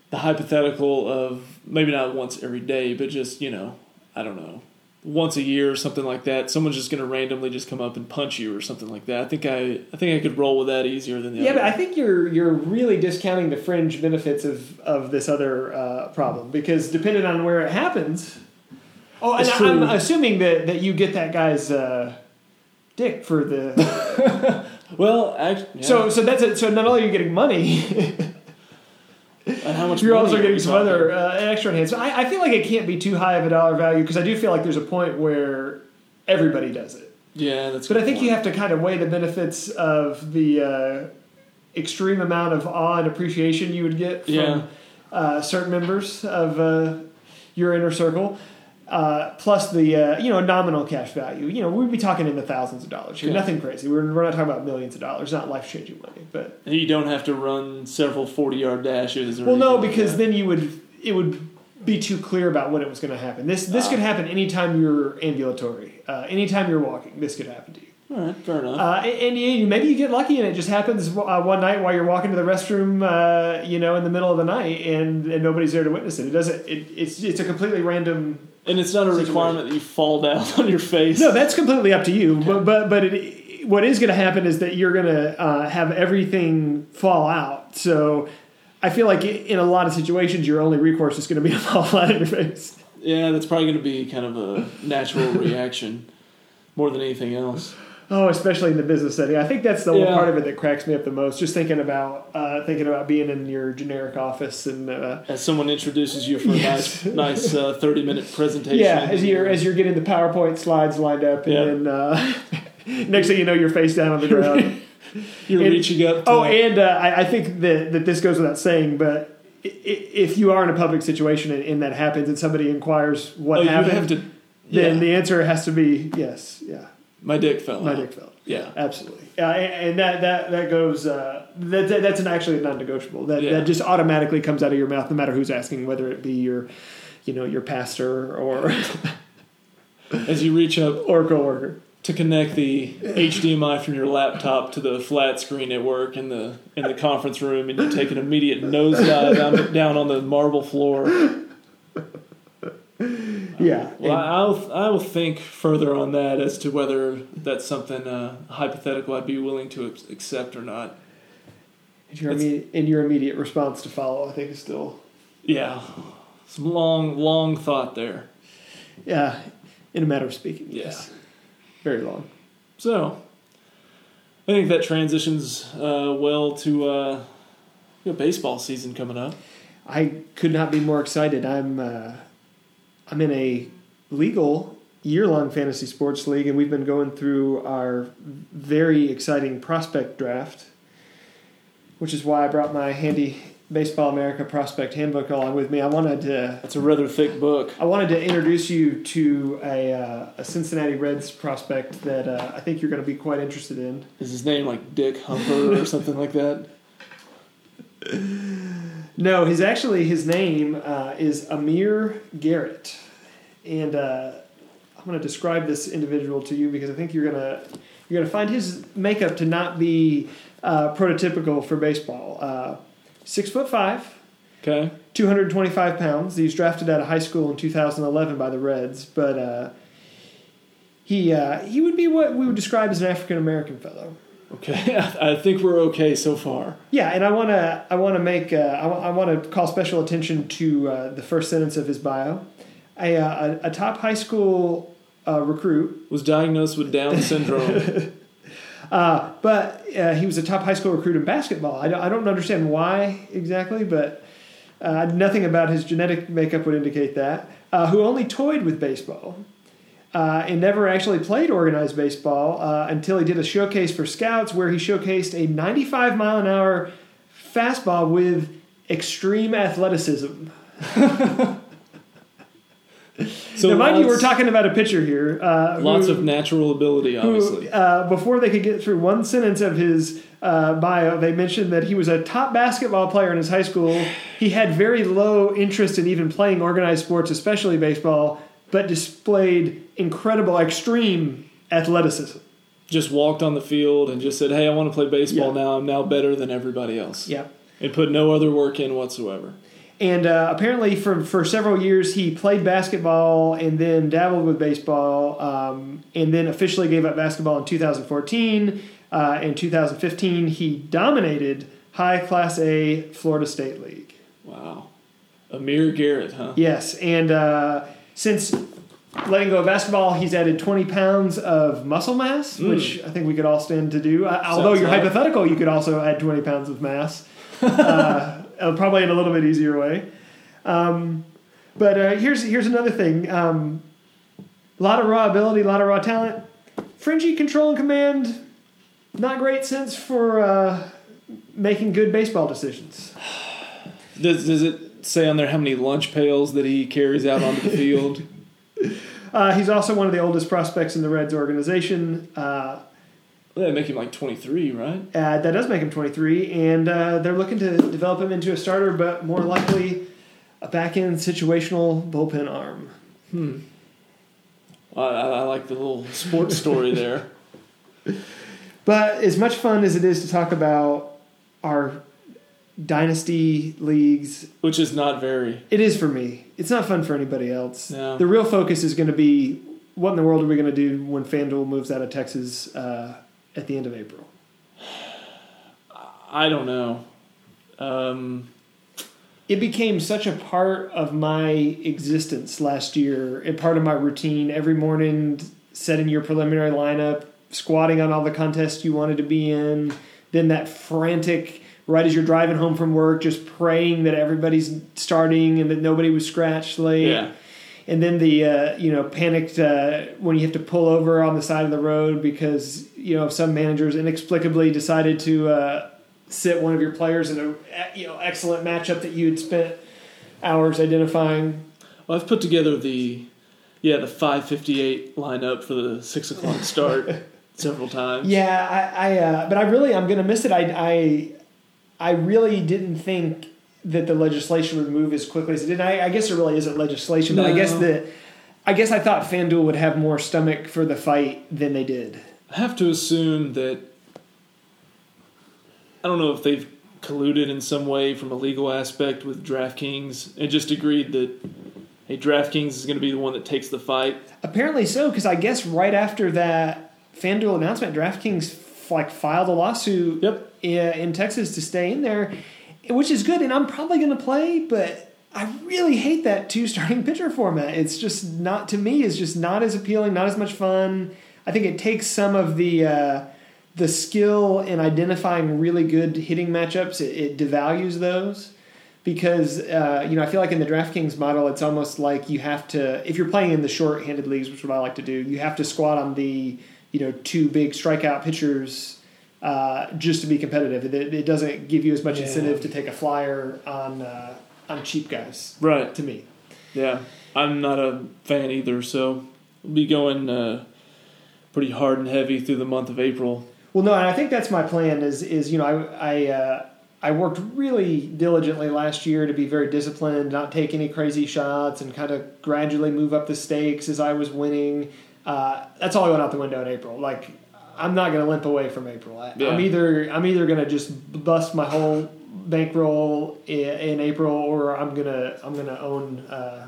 the hypothetical of maybe not once every day, but just you know I don't know once a year or something like that. Someone's just going to randomly just come up and punch you or something like that. I think I I think I could roll with that easier than the Yeah, other. but I think you're you're really discounting the fringe benefits of of this other uh, problem because depending on where it happens. Oh, and I- I'm assuming that that you get that guy's uh, dick for the. [laughs] well, actually, So so that's it. So not only are you getting money, [laughs] and how much you're also getting we some talking? other uh, extra enhancements. I, I feel like it can't be too high of a dollar value because I do feel like there's a point where everybody does it. Yeah, that's. But I think point. you have to kind of weigh the benefits of the uh, extreme amount of awe and appreciation you would get from Yeah. uh, certain members of uh, your inner circle, uh, plus the uh, you know nominal cash value. You know, we'd be talking in the thousands of dollars here. Yeah. Nothing crazy. We're, we're not talking about millions of dollars. Not life changing money, but And you don't have to run several forty-yard dashes. Or well, no, anything like because then you would it would be too clear about when it was going to happen. This this Ah. could happen anytime you're ambulatory, uh, anytime you're walking. This could happen to you. All right, fair enough. Uh, and, you, maybe you get lucky and it just happens uh, one night while you're walking to the restroom, uh, you know, in the middle of the night, and, and nobody's there to witness it. It doesn't. It, it's it's a completely random. and it's not a situation. requirement that you fall down [laughs] on your face. No, that's completely up to you. But but but it, what is going to happen is that you're going to uh, have everything fall out. So I feel like in a lot of situations, your only recourse is going to be [laughs] to fall flat on your face. Yeah, that's probably going to be kind of a natural reaction more than anything else. Oh, especially in the business setting. I think that's the one part of it that cracks me up the most. Just thinking about uh, thinking about being in your generic office and uh, As someone introduces you for a Yes. nice, nice uh, thirty-minute presentation. yeah, as you're as you're getting the PowerPoint slides lined up, and Yeah. then uh, [laughs] next thing you know, you're face down on the ground. [laughs] you're and- reaching up. To, oh, and uh, I, I think that that this goes without saying, but if you are in a public situation and, and that happens, and somebody inquires what oh, happened, to. then the answer has to be yes, yeah, my dick fell. my out. dick fell. Yeah, Absolutely, uh, and, that that that goes. Uh, that, that that's an actually non-negotiable. That Yeah. that just automatically comes out of your mouth, no matter who's asking, whether it be your, you know, your pastor or [laughs] as you reach up [laughs] or coworker. to connect the HDMI from your laptop to the flat screen at work in the in the conference room, and you take an immediate nosedive down, down on the marble floor. [laughs] yeah. Well, I'll I will think further on that as to whether that's something uh, hypothetical I'd be willing to accept or not. and your, immediate, and your immediate response to follow, I think, is still Yeah, some long long thought there. yeah, in a matter of speaking. Yeah. Yes, very long. So, I think that transitions uh, well to uh, you know, baseball season coming up. I could not be more excited. I'm uh, I'm in a legal year long fantasy sports league, and we've been going through our very exciting prospect draft, which is why I brought my handy Baseball America prospect handbook along with me. I wanted to That's a rather thick book. I wanted to introduce you to a, uh, a Cincinnati Reds prospect that uh, I think you're going to be quite interested in. Is his name like Dick Humper or something like that? [laughs] No, his actually his name uh, is Amir Garrett, and uh, I'm going to describe this individual to you because I think you're gonna you're gonna find his makeup to not be uh, prototypical for baseball. Uh, six foot five, Okay. 225 pounds. He was drafted out of high school in 2011 by the Reds, but uh, he uh, he would be what we would describe as an African American fellow. Okay. [laughs] I think we're okay so far. Yeah, and I want to I want to make uh, I, want to call special attention to uh, the first sentence of his bio. A, uh, a, top high school uh, recruit, Was diagnosed with Down [laughs] syndrome. uh, but uh, he was a top high school recruit in basketball. I don't, I don't understand why exactly, but uh, nothing about his genetic makeup would indicate that. Uh, who only toyed with baseball. Uh, and never actually played organized baseball uh, until he did a showcase for scouts where he showcased a 95 mile an hour fastball with extreme athleticism. So now, mind you, we're talking about a pitcher here. Uh, Lots who- of natural ability, who, obviously. uh, before they could get through one sentence of his uh, bio, they mentioned that he was a top basketball player in his high school. He had very low interest in even playing organized sports, especially baseball, but displayed incredible, extreme athleticism. Just walked on the field and just said, "Hey, I want to play baseball Yeah. now. I'm now better than everybody else." Yeah. And put no other work in whatsoever. And uh, apparently, for, for several years, he played basketball and then dabbled with baseball, um, and then officially gave up basketball in 2014. Uh, in 2015, he dominated high Class A Florida State League. Wow. Amir Garrett, huh? Yes, and uh, since letting go of basketball, he's added 20 pounds of muscle mass, Mm. which I think we could all stand to do. Uh, although Sounds you're hypothetical, you could also add 20 pounds of mass, [laughs] uh, uh, probably in a little bit easier way. Um, but uh, here's here's another thing: um, a lot of raw ability, a lot of raw talent, fringy control and command. Not great sense for uh, making good baseball decisions. [sighs] Does, does it say on there how many lunch pails that he carries out onto the field? [laughs] Uh, he's also one of the oldest prospects in the Reds organization. Uh, That make him like 23, right? uh, that does make him 23, and uh, they're looking to develop him into a starter, but more likely a back end situational bullpen arm. Hmm. I, I I like the little sports story there. [laughs] But as much fun as it is to talk about our dynasty leagues, Which is not very. it is for me. It's not fun for anybody else. No. The real focus is going to be what in the world are we going to do when FanDuel moves out of Texas uh, at the end of April? I don't know. Um, it became such a part of my existence last year and part of my routine every morning setting your preliminary lineup squatting on all the contests you wanted to be in then that frantic right as you're driving home from work just praying that everybody's starting and that nobody was scratched late yeah. and then the uh, you know panicked uh, when you have to pull over on the side of the road because you know some managers inexplicably decided to uh, sit one of your players in a you know excellent matchup that you had spent hours identifying. Well, I've put together the yeah the 5:58 lineup for the six o'clock start [laughs] several times. Yeah, I, I uh, but I really I'm gonna miss it. I, I I really didn't think that the legislation would move as quickly as it did. I, I guess it really isn't legislation, but I guess that I guess I thought FanDuel would have more stomach for the fight than they did. I have to assume that I don't know if they've colluded in some way from a legal aspect with DraftKings and just agreed that hey, DraftKings is going to be the one that takes the fight. Apparently so, because I guess right after that FanDuel announcement, DraftKings like filed a lawsuit Yep. I- in Texas to stay in there, which is good, and I'm probably going to play, but I really hate that two starting [laughs] pitcher format. It's just not to me. It's just not as appealing, not as much fun. I think it takes some of the uh, the skill in identifying really good hitting matchups. It, it devalues those because uh, you know I feel like in the DraftKings model, it's almost like you have to if you're playing in the short-handed leagues, which is what I like to do, you have to squat on the you know two big strikeout pitchers uh, just to be competitive. It, it doesn't give you as much Yeah. incentive to take a flyer on uh, on cheap guys. Right. To me, Yeah. I'm not a fan either, so we'll be going uh, pretty hard and heavy through the month of April. Well, no, and I think that's my plan. Is is you know I I uh, I worked really diligently last year to be very disciplined, not take any crazy shots, and kind of gradually move up the stakes as I was winning. Uh, that's all went out the window in April. Like I'm not going to limp away from April. I, Yeah. I'm either I'm either going to just bust my whole bankroll in, in April, or I'm gonna I'm gonna own uh,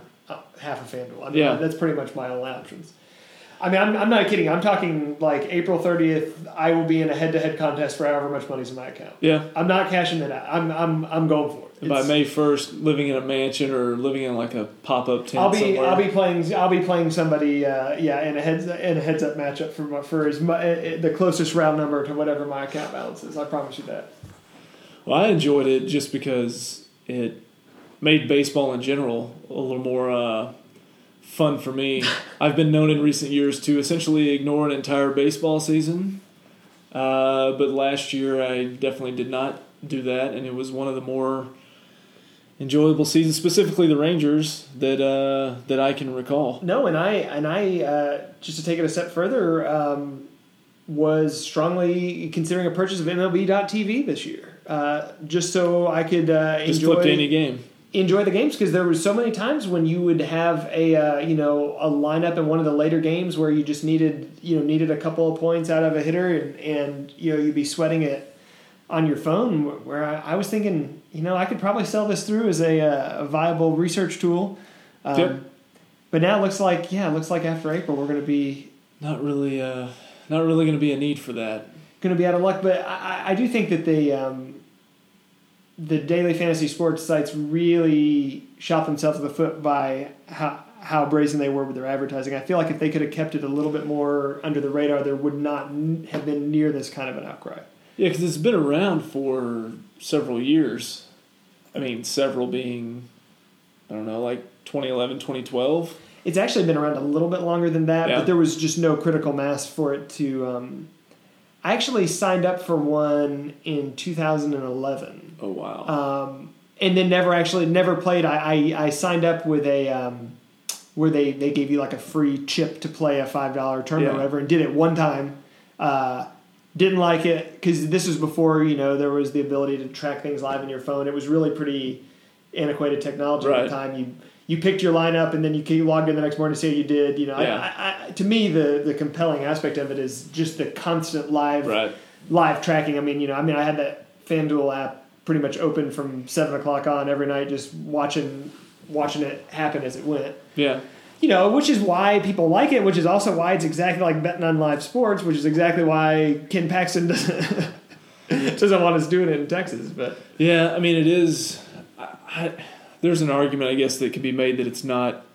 half a FanDuel. I mean, Yeah. that's pretty much my only options. I mean, I'm, I'm not kidding. I'm talking like April 30th. I will be in a head-to-head contest for however much money's in my account. Yeah. I'm not cashing that out. I'm I'm I'm going for it. And by May 1st, living in a mansion or living in like a pop up tent I'll be somewhere. I'll be playing I'll be playing somebody uh, yeah in a heads in a heads up matchup for my, for as mu- uh, the closest round number to whatever my account balance is. I promise you that. Well, I enjoyed it just because it made baseball in general a little more uh, fun for me. [laughs] I've been known in recent years to essentially ignore an entire baseball season, uh, but last year I definitely did not do that, and it was one of the more enjoyable season, specifically the Rangers that uh, that I can recall. No, and I and I uh, just to take it a step further um, was strongly considering a purchase of MLB.TV this year, uh, just so I could uh, Just enjoy any game. enjoy the games because there were so many times when you would have a uh, you know a lineup in one of the later games where you just needed you know needed a couple of points out of a hitter and, and you know you'd be sweating it on your phone where I, I was thinking you know I could probably sell this through as a, uh, a viable research tool um, Yep. but now it looks like yeah it looks like after April we're going to be Not really, uh, not really going to be a need for that. going to be out of luck. But I, I- do think that the um, the daily fantasy sports sites really shot themselves in the foot by how how brazen they were with their advertising. I feel like if they could have kept it a little bit more under the radar, there would not have been near this kind of an outcry. Yeah, because it's been around for several years. I mean, several being, I don't know, like 2011, 2012. It's actually been around a little bit longer than that, Yeah. but there was just no critical mass for it to. Um, I actually signed up for one in 2011. Oh, wow. um, and then never actually never played. I, I, I signed up with a um, where they, they gave you like a free chip to play a five dollar tournament Yeah. or whatever, and did it one time. Uh, didn't like it because this was before you know there was the ability to track things live in your phone. It was really pretty antiquated technology at the time. You you picked your lineup and then you, logged in the next morning to see how you did. You know, I- Yeah. I, I, to me the the compelling aspect of it is just the constant live right. live tracking. I mean, you know, I mean, I had that FanDuel app pretty much open from seven o'clock on every night, just watching watching it happen as it went. Yeah. You know, which is why people like it, which is also why it's exactly like betting on live sports, which is exactly why Ken Paxton doesn't [laughs] doesn't want us doing it in Texas. But Yeah, I mean, it is. I, I, there's an argument, I guess, that could be made that it's not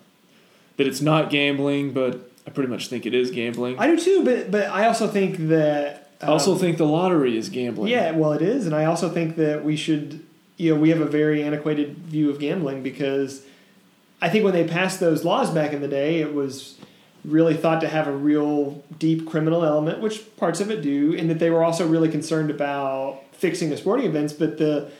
that it's not gambling, but I pretty much think it is gambling. I I do too. But but I also think that um, also think the lottery is gambling. Yeah, well, it is, and I also think that we should, you know, we have a very antiquated view of gambling because I think when they passed those laws back in the day, it was really thought to have a real deep criminal element, which parts of it do, and that they were also really concerned about fixing the sporting events. But the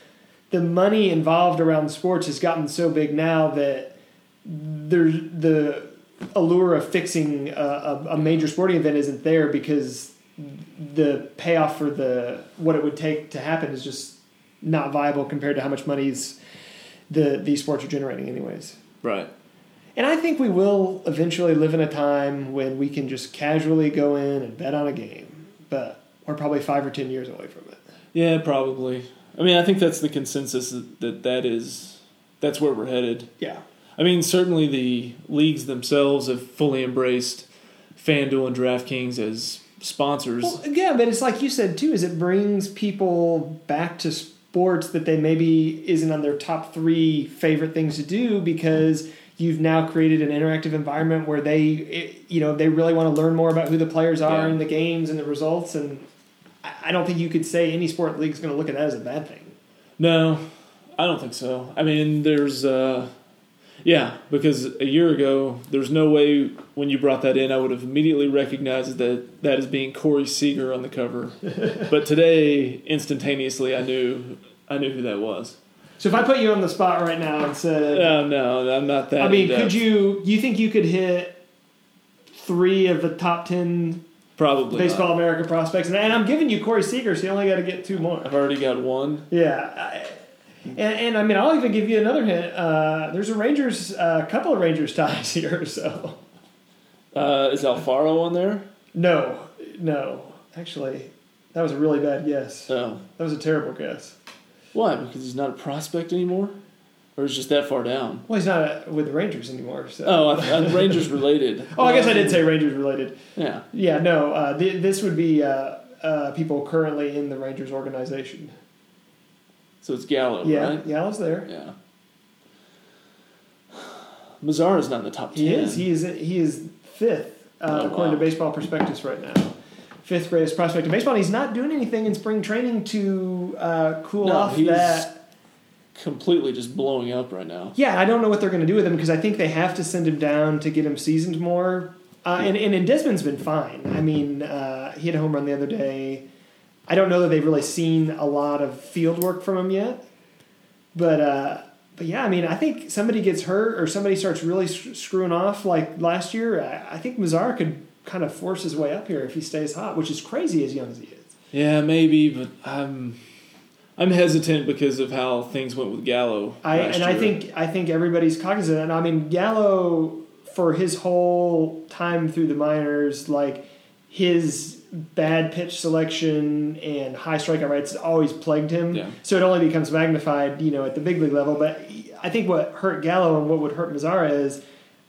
the money involved around sports has gotten so big now that there's the allure of fixing a, a, a major sporting event isn't there because the payoff for the what it would take to happen is just not viable compared to how much money's the these sports are generating anyways. Right. And I think we will eventually live in a time when we can just casually go in and bet on a game, but we're probably five or ten years away from it. Yeah, probably. I mean, I think that's the consensus that that, is that's where we're headed. Yeah. I mean, certainly the leagues themselves have fully embraced FanDuel and DraftKings as sponsors. Well, yeah, but it's like you said too. Is it brings people back to sports that they maybe isn't on their top three favorite things to do because you've now created an interactive environment where they, it, you know, they really want to learn more about who the players are Yeah. in the games and the results. And I I don't think you could say any sport league is going to look at that as a bad thing. No, I don't think so. I mean, there's, uh, yeah, because a year ago, there's no way when you brought that in, I would have immediately recognized that that is being Corey Seager on the cover. [laughs] but today, instantaneously, I knew, I knew who that was. So if I put you on the spot right now and said, Uh, no, I'm not that. I mean, could you? You think you could hit three of the top ten Probably. baseball Not. America prospects? And, and I'm giving you Corey Seager, so you only got to get two more. I've already got one. Yeah, I, and, and I mean, I'll even give you another hint. Uh, there's a Rangers, a couple of Rangers [laughs] ties here. So Uh, is Alfaro on there? no, no, actually, that was a really bad guess. No. That was a terrible guess. Why? Because he's not a prospect anymore, or is just that far down? Well, he's not uh with the Rangers anymore. So. Oh, I, I'm Rangers related. [laughs] Oh, I guess I did say Rangers related. Yeah. Yeah, no, uh, th- this would be uh, uh, people currently in the Rangers organization. So it's Gallo, yeah, right? Gallo's there. Yeah. Mazara's not in the top ten. He is. He is. He is fifth uh, Oh, according wow. to Baseball Prospectus right now. Fifth greatest prospect in baseball. And he's not doing anything in spring training to uh, cool No, off he's- that. completely just blowing up right now. Yeah, I don't know what they're going to do with him because I think they have to send him down to get him seasoned more. Uh, and, and, and Desmond's been fine. I mean, uh, he had a home run the other day. I don't know that they've really seen a lot of field work from him yet. But uh, but yeah, I mean, I think somebody gets hurt or somebody starts really screwing off like last year. I, I think Mazara could kind of force his way up here if he stays hot, which is crazy as young as he is. Yeah, maybe, but I'm I'm hesitant because of how things went with Gallo. I and I think I think everybody's cognizant. And I mean, Gallo for his whole time through the minors, like his bad pitch selection and high strikeout rates always plagued him. Yeah. So it only becomes magnified, you know, at the big league level. But I think what hurt Gallo and what would hurt Mazara is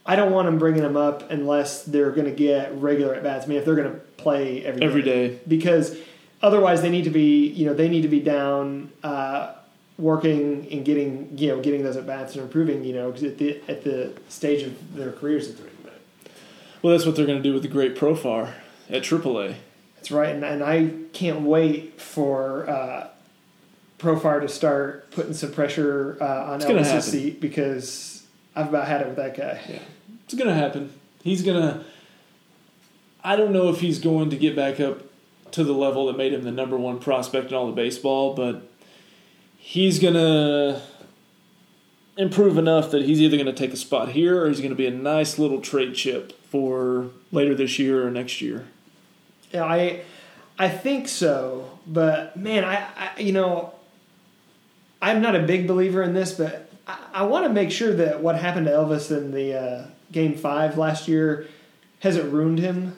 I don't want him bringing him up unless they're going to get regular at bats. I mean, if they're going to play every every day. because otherwise they need to be you know they need to be down uh, working and getting you know getting those at bats and improving you know 'cause at the at the stage of their careers they're in. Well, that's what they're going to do with the great Profar at AAA. That's right, and, and I can't wait for uh, Profar to start putting some pressure uh, on gonna Elvis's seat because I've about had it with that guy. Yeah, it's going to happen. He's going to. I don't know if he's going to get back up to the level that made him the number one prospect in all of baseball, but he's going to improve enough that he's either going to take a spot here or he's going to be a nice little trade chip for later this year or next year. Yeah, I I think so, but man, I, I you know, I'm not a big believer in this, but I, I want to make sure that what happened to Elvis in the uh, game five last year hasn't ruined him.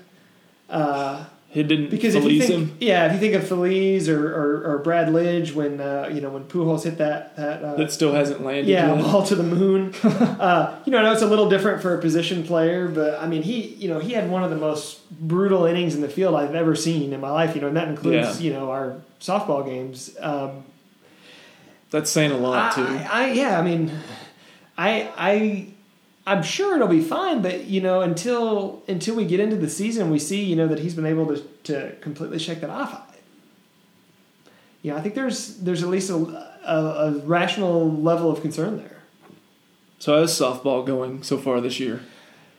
Uh, He didn't because if you think, him. yeah, if you think of Feliz or, or, or Brad Lidge when uh, you know when Pujols hit that that uh, That still hasn't landed yeah, yet. ball to the moon. [laughs] uh, you know, I know it's a little different for a position player, but I mean, he, you know, he had one of the most brutal innings in the field I've ever seen in my life. You know, and that includes, Yeah. you know, our softball games. Um, That's saying a lot too. I, I, yeah, I mean, I, I, I'm sure it'll be fine, but you know, until until we get into the season, we see, you know, that he's been able to to completely shake that off. Yeah, I think there's there's at least a, a, a rational level of concern there. So how's softball going so far this year?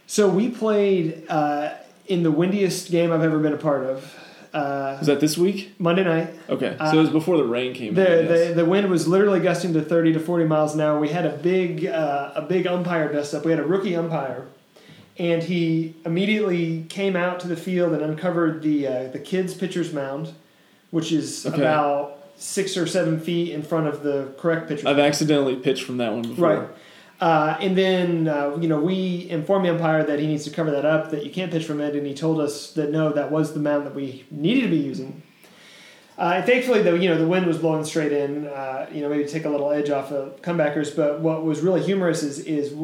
So we played uh, in the windiest game I've ever been a part of. Uh, Was that this week? Monday night. Okay, so Uh, it was before the rain came. The, in, the the wind was literally gusting to thirty to forty miles an hour. We had a big uh, a big umpire dust up. We had a rookie umpire, and he immediately came out to the field and uncovered the uh, the kids pitcher's mound, which is Okay. about six or seven feet in front of the correct pitcher's I've accidentally pitched from that one before. Right. Uh, and then, uh, you know, we informed the umpire that he needs to cover that up, that you can't pitch from it, and he told us that no, that was the mound that we needed to be using. Uh, and thankfully, though, you know, the wind was blowing straight in, uh, you know, maybe take a little edge off of comebackers. But what was really humorous is, is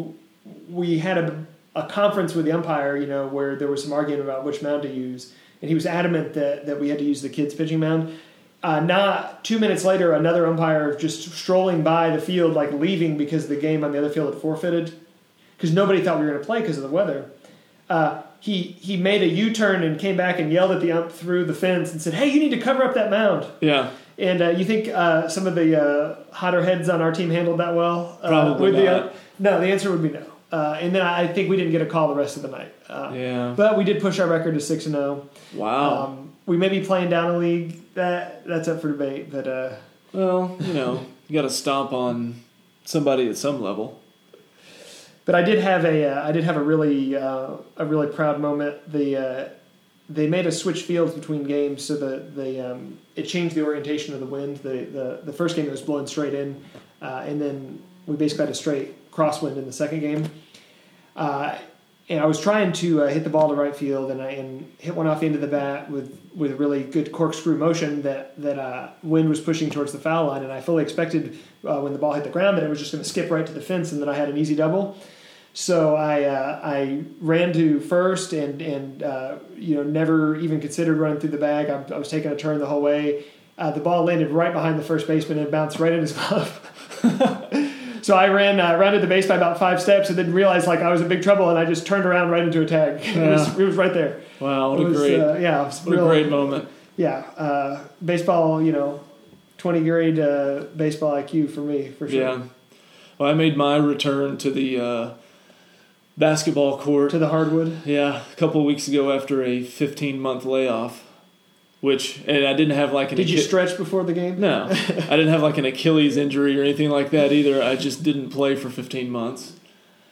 we had a, a conference with the umpire, you know, where there was some argument about which mound to use, and he was adamant that, that we had to use the kids' pitching mound. Uh, not two minutes later, another umpire just strolling by the field, like leaving because the game on the other field had forfeited, because nobody thought we were going to play because of the weather. Uh, he he made a U turn and came back and yelled at the ump through the fence and said, "Hey, you need to cover up that mound." Yeah. And uh, you think uh, some of the uh, hotter heads on our team handled that well? Uh, Probably with not. The, no, the answer would be no. Uh, and then I think we didn't get a call the rest of the night. Uh, Yeah. But we did push our record to six and zero. Wow. Um, we may be playing down a league. That that's up for debate. But uh, well, you know, you got to stomp on somebody at some level. but I did have a uh, I did have a really uh, a really proud moment. The uh, they made us switch fields between games, so the the um, it changed the orientation of the wind. The the, the first game it was blowing straight in, uh, and then we basically had a straight crosswind in the second game. Uh, and I was trying to uh, hit the ball to right field, and I and hit one off the end of the bat with with a really good corkscrew motion that that uh, wind was pushing towards the foul line, and I fully expected uh, when the ball hit the ground that it was just going to skip right to the fence, and then I had an easy double. So I uh, I ran to first and and uh, you know never even considered running through the bag. I, I was taking a turn the whole way. Uh, the ball landed right behind the first baseman and bounced right in his glove. [laughs] so I ran uh, rounded the base by about five steps and then realized like I was in big trouble and I just turned around right into a tag. [laughs] it, was, it was right there. Wow, what it a was, great, uh, yeah, it was what a real- great moment. Yeah, uh, baseball. You know, twenty grade uh, baseball IQ for me for sure. Yeah. Well, I made my return to the uh, basketball court. To the hardwood. Yeah, a couple of weeks ago after a 15 month layoff, which and I didn't have like an Did you Achi- stretch before the game? no, [laughs] I didn't have like an Achilles injury or anything like that either. I just didn't play for 15 months,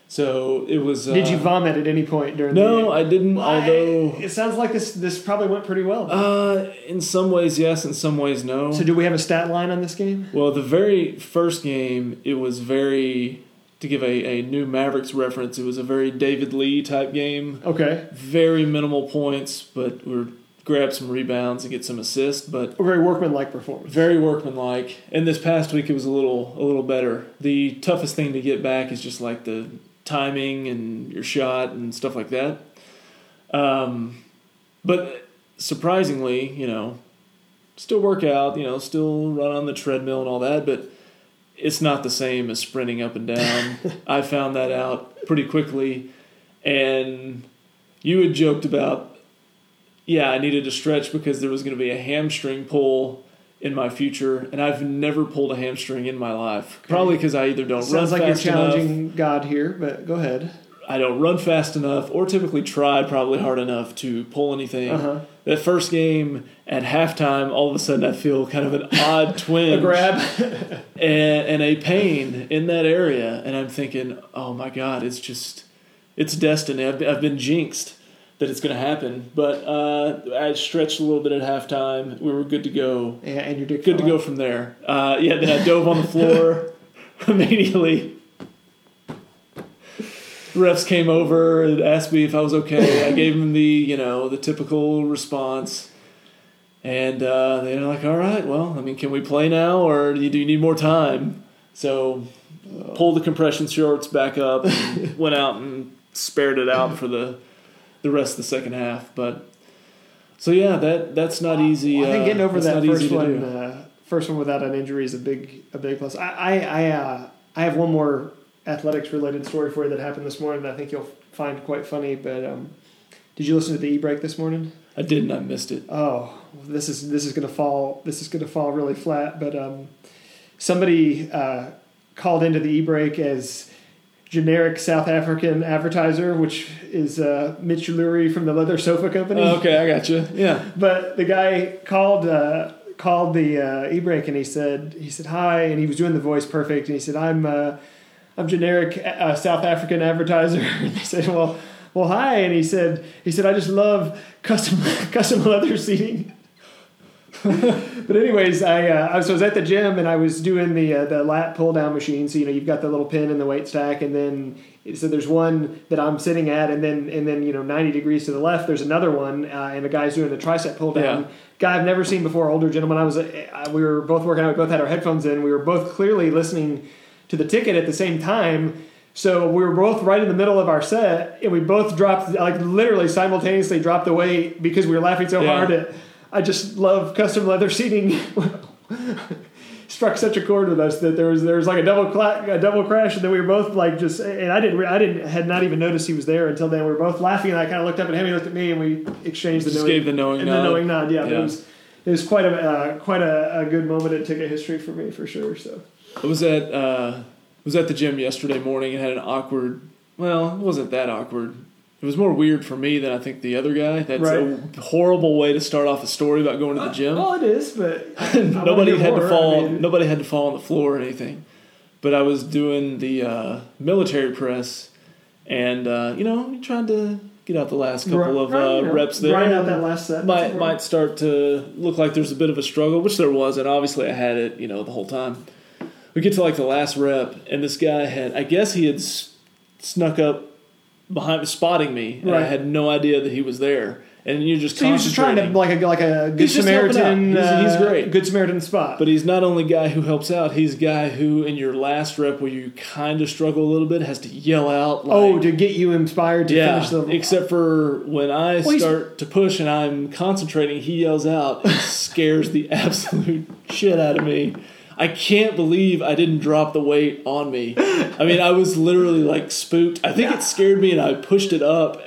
so it was. Uh, Did you vomit at any point during the No. I didn't. Why? Although, it sounds like this this probably went pretty well. uh, in some ways yes, in some ways no. so do we have a stat line on this game? Well, the very first game, it was very, to give a, a new Mavericks reference, it was a very David Lee type game. Okay, Very minimal points, but we grab some rebounds and get some assists, but a very workmanlike performance. very workmanlike. And this past week, it was a little a little better. The toughest thing to get back is just like the timing and your shot and stuff like that. Um, but surprisingly, you know, still work out, you know, still run on the treadmill and all that, but it's not the same as sprinting up and down. [laughs] I found that out pretty quickly. And you had joked about, yeah, I needed to stretch because there was going to be a hamstring pull in my future, and I've never pulled a hamstring in my life. Probably because I either don't Sounds run like you're fast enough, challenging God here, but go ahead. I don't run fast enough, or typically try probably hard enough to pull anything. Uh-huh. That first game at halftime, all of a sudden I feel kind of an odd [laughs] twinge A grab. [laughs] and, and a pain in that area, and I'm thinking, oh my god, it's just, it's destiny. I've, I've been jinxed that it's going to happen. But uh, I stretched a little bit at halftime. We were good to go. Yeah, and your dick. Good to go from there. Uh, yeah, then I dove on the floor [laughs] immediately. Refs came over and asked me if I was okay. I gave them the, you know, the typical response. And uh, they're like, all right, well, I mean, can we play now or do you, do you need more time? So pulled the compression shorts back up went out and spared it out for the the rest of the second half. But so yeah, that that's not easy. Well, I think uh, getting over that's that first one, uh, first one without an injury is a big, a big plus. I, I, I, uh, I have one more athletics related story for you that happened this morning that I think you'll find quite funny. But um, did you listen to the e break this morning? I didn't. I missed it. Oh, this is this is gonna fall. This is gonna fall really flat. But um, somebody uh, called into the e break as generic South African advertiser, which is uh, Mitch Lurie from the Leather Sofa Company. Oh, okay, I got you. Yeah. But the guy called uh, called the uh, e-break and he said he said hi and he was doing the voice perfect and he said I'm uh, I'm generic uh, South African advertiser [laughs] and they said well well hi and he said he said I just love custom [laughs] custom leather seating. [laughs] but anyways, I uh, I was, I was at the gym and I was doing the uh, the lat pull down machine. So you know you've got the little pin in the weight stack, and then so there's one that I'm sitting at, and then and then you know 90 degrees to the left, there's another one, uh, and the guy's doing a tricep pull down. Yeah. Guy I've never seen before, older gentleman. I was uh, we were both working out. We both had our headphones in. We were both clearly listening to the ticket at the same time. So we were both right in the middle of our set, and we both dropped like literally simultaneously dropped the weight because we were laughing so Yeah. hard at. I just love custom leather seating. Struck such a chord with us that there was there was like a double cla- a double crash, and then we were both like just and I didn't re- I didn't had not even noticed he was there until then. We were both laughing, and I kind of looked up at him, he looked at me, and we exchanged the Just knowing, gave the knowing and nod. the knowing nod. Yeah, Yeah. it was it was quite a uh, quite a, a good moment in ticket history for me for sure. So I was at uh, was at the gym yesterday morning and had an awkward. Well, it wasn't that awkward. It was more weird for me than I think the other guy. That's a horrible way to start off a story about going to the gym. well, it is, but [laughs] nobody had more. to fall. I mean, nobody had to fall on the floor or anything. But I was doing the uh, military press, and uh, you know, trying to get out the last couple of Right, uh, you know, reps there. Grind out that last set. Might might start to look like there's a bit of a struggle, which there was, and obviously I had it, you know, the whole time. We get to like the last rep, and this guy had, I guess he had s- snuck up behind, spotting me, and I had no idea that he was there. And you're just So he was just trying to like a like a good He's Samaritan. He's- he's uh, great. Good Samaritan spot. But he's not only guy who helps out; he's guy who, in your last rep, where you kind of struggle a little bit, has to yell out. Like, oh, to get you inspired to yeah, finish the. except for when I Well, start to push and I'm concentrating, he yells out and [laughs] scares the absolute shit out of me. I can't believe I didn't drop the weight on me. I mean, I was literally like spooked. I think Yeah. it scared me and I pushed it up.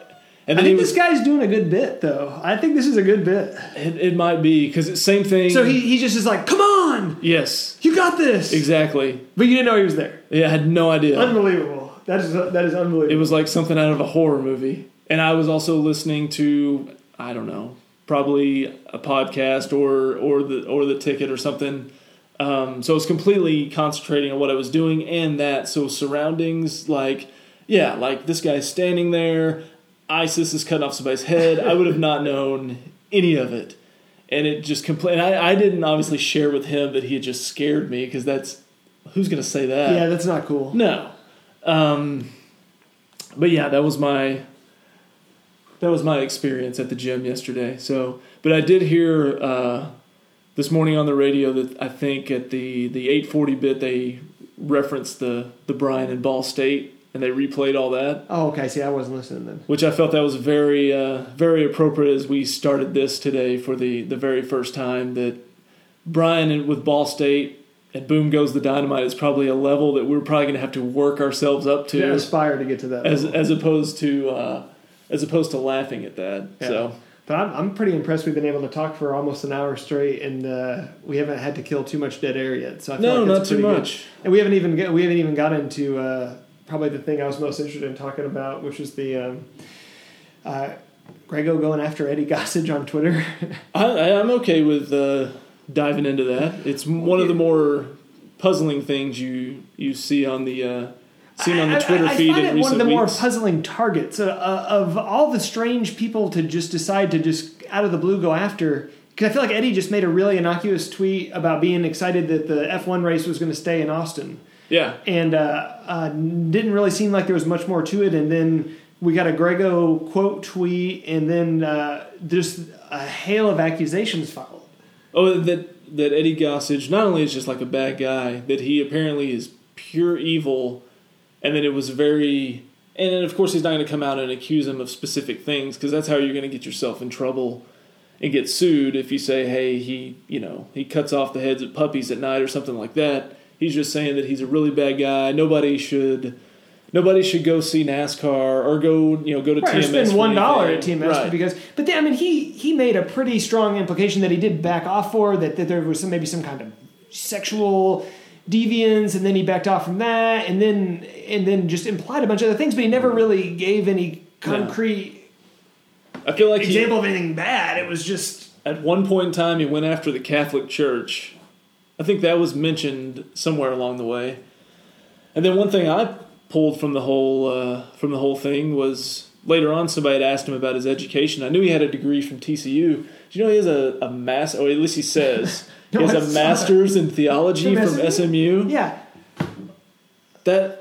And I think was, this guy's doing a good bit, though. I think this is a good bit. it, it might be because it's same thing. So he, he just is like, "Come on, yes, you got this." exactly. But you didn't know he was there. Yeah, I had no idea. Unbelievable. That is that is unbelievable. It was like something out of a horror movie. And I was also listening to I don't know, probably a podcast or or the or the ticket or something. Um, so I was completely concentrating on what I was doing and that. So surroundings like yeah, like this guy's standing there, ISIS is cutting off somebody's head. I would have not [laughs] known any of it. And it just complained. I, I didn't obviously share with him that he had just scared me because that's who's gonna say that? yeah, that's not cool. No. Um, but yeah, that was my that was my experience at the gym yesterday. So, but I did hear uh, this morning on the radio that I think at the the 840 bit they referenced the the Brian and Ball State and they replayed all that, Oh, okay. See, I wasn't listening then. which I felt that was very uh, very appropriate as we started this today for the the very first time that Brian and- with Ball State. And boom goes the dynamite is probably a level that we're probably going to have to work ourselves up to To aspire to get to that. as as opposed to uh, as opposed to laughing at that. Yeah. So But I'm, I'm pretty impressed we've been able to talk for almost an hour straight, and uh, we haven't had to kill too much dead air yet. So I feel no, like not too pretty good. much. And we haven't even get, we haven't even got into uh, probably the thing I was most interested in talking about, which is the um, uh, Grego going after Eddie Gossage on Twitter. [laughs] I, I, I'm okay with uh, diving into that. It's one of the more puzzling things you you see on the uh, seen on the I- Twitter I, I feed find it one of the more puzzling targets uh, uh, of all the strange people to just decide to just out of the blue go after. Because I feel like Eddie just made a really innocuous tweet about being excited that the F1 race was going to stay in Austin. yeah, and uh, uh, didn't really seem like there was much more to it. And then we got a Grego quote tweet, and then uh, just a hail of accusations followed. oh that that Eddie Gossage not only is just like a bad guy, that he apparently is pure evil, and then it was very. And then of course he's not going to come out and accuse him of specific things because that's how you're going to get yourself in trouble and get sued if you say, hey, he, you know, he cuts off the heads of puppies at night or something like that. He's just saying that he's a really bad guy. Nobody should, nobody should go see NASCAR or go, you know, go to Right, or TMS. spend one dollar at. TMS Right. because, but then, I mean, he he made a pretty strong implication that he did back off for that that there was some, maybe some kind of sexual deviance, and then he backed off from that, and then and then just implied a bunch of other things, but he never really gave any concrete I feel like he, example of anything bad. It was just at one point in time he went after the Catholic Church. I think that was mentioned somewhere along the way. And then one thing I pulled from the whole uh, from the whole thing was later on somebody had asked him about his education. I knew he had a degree from TCU. Do you know he has a, a mass or at least he says [laughs] No, he has a that. master's in theology From SMU? yeah. That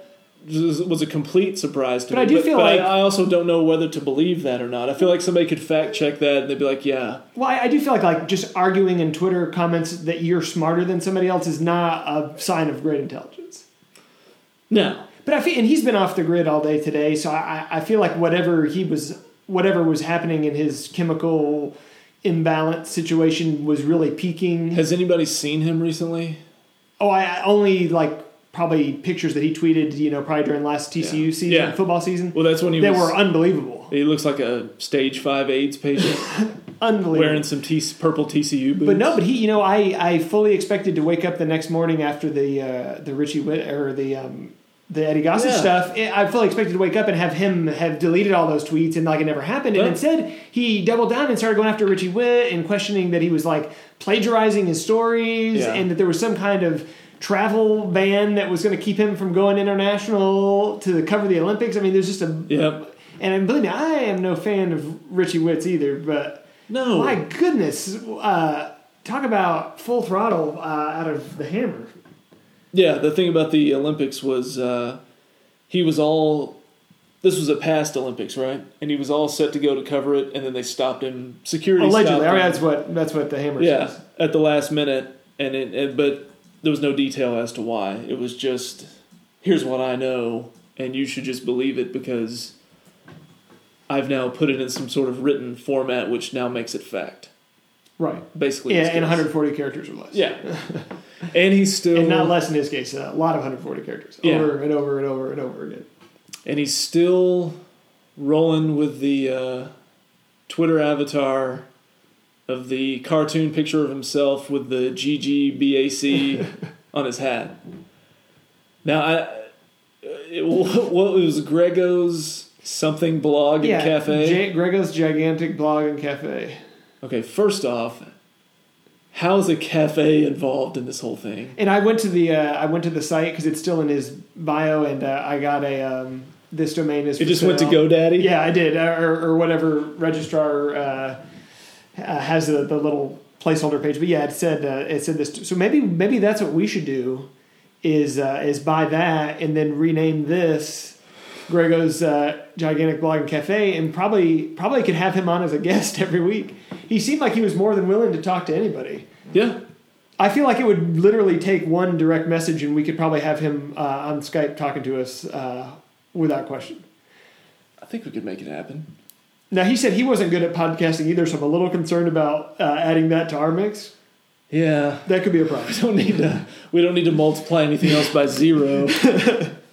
was a complete surprise to But me. I do feel but like- I, I also don't know whether to believe that or not. I feel like somebody could fact check that and they'd be like, "Yeah, Well, I, I do feel like like just arguing in Twitter comments that you're smarter than somebody else is not a sign of great intelligence. no." but I feel, and he's been off the grid all day today, so I, I feel like whatever he was, whatever was happening in his chemical imbalance situation was really peaking. Has anybody seen him recently? Oh, I I only like probably pictures that he tweeted, you know, probably during last TCU Yeah. season, Yeah. football season. Well, that's when he They was. were unbelievable, he looks like a stage five AIDS patient [laughs] unbelievable. wearing some T- purple TCU boots. But no, but he, you know, I, I fully expected to wake up the next morning after the uh, the Richie Whitt or the um, the Eddie Gossage Yeah. stuff. I fully expected to wake up and have him have deleted all those tweets and like it never happened. And instead, he doubled down and started going after Richie Whitt and questioning that he was like plagiarizing his stories Yeah. and that there was some kind of travel ban that was going to keep him from going international to cover the Olympics. I mean, there's just a Yep. and believe me, I am no fan of Richie Whitt's either, but. no. My goodness, uh, talk about full throttle uh, out of the hammer. Yeah, the thing about the Olympics was uh, he was all. This was a past Olympics, right? And he was all set to go to cover it, and then they stopped him. Security Allegedly, I mean, that's what that's what the hammer yeah, says. at the last minute, and it, but there was no detail as to why. It was just, here's what I know, and you should just believe it because I've now put it in some sort of written format, which now makes it fact. Right. Basically, Yeah, and 140 characters or less. Yeah, [laughs] and he's still And not less in his case, a lot of 140 characters. Yeah. Over and over and over and over again. and he's still rolling with the uh, Twitter avatar of the cartoon picture of himself with the GGBAC [laughs] on his hat. Now, I it, [laughs] what was Grego's something blog and cafe. J- Grego's gigantic blog and cafe. okay, first off, how is a cafe involved in this whole thing? And I went to the uh, I went to the site because it's still in his bio, and uh, I got a um, this domain is. It just went to. GoDaddy. Yeah, I did, or, or whatever registrar uh, uh, has the, the little placeholder page. But yeah, it said uh, it said this. So maybe maybe that's what we should do is uh, is buy that and then rename this Grego's uh, gigantic blog and cafe, and probably probably could have him on as a guest [laughs] every week. He seemed like he was more than willing to talk to anybody. yeah. I feel like it would literally take one direct message, and we could probably have him uh, on Skype talking to us uh, without question. I think we could make it happen. Now he said he wasn't good at podcasting either, so I'm a little concerned about uh, adding that to our mix. Yeah, That could be a problem. [laughs] We don't need to. We don't need to multiply anything else by zero. [laughs]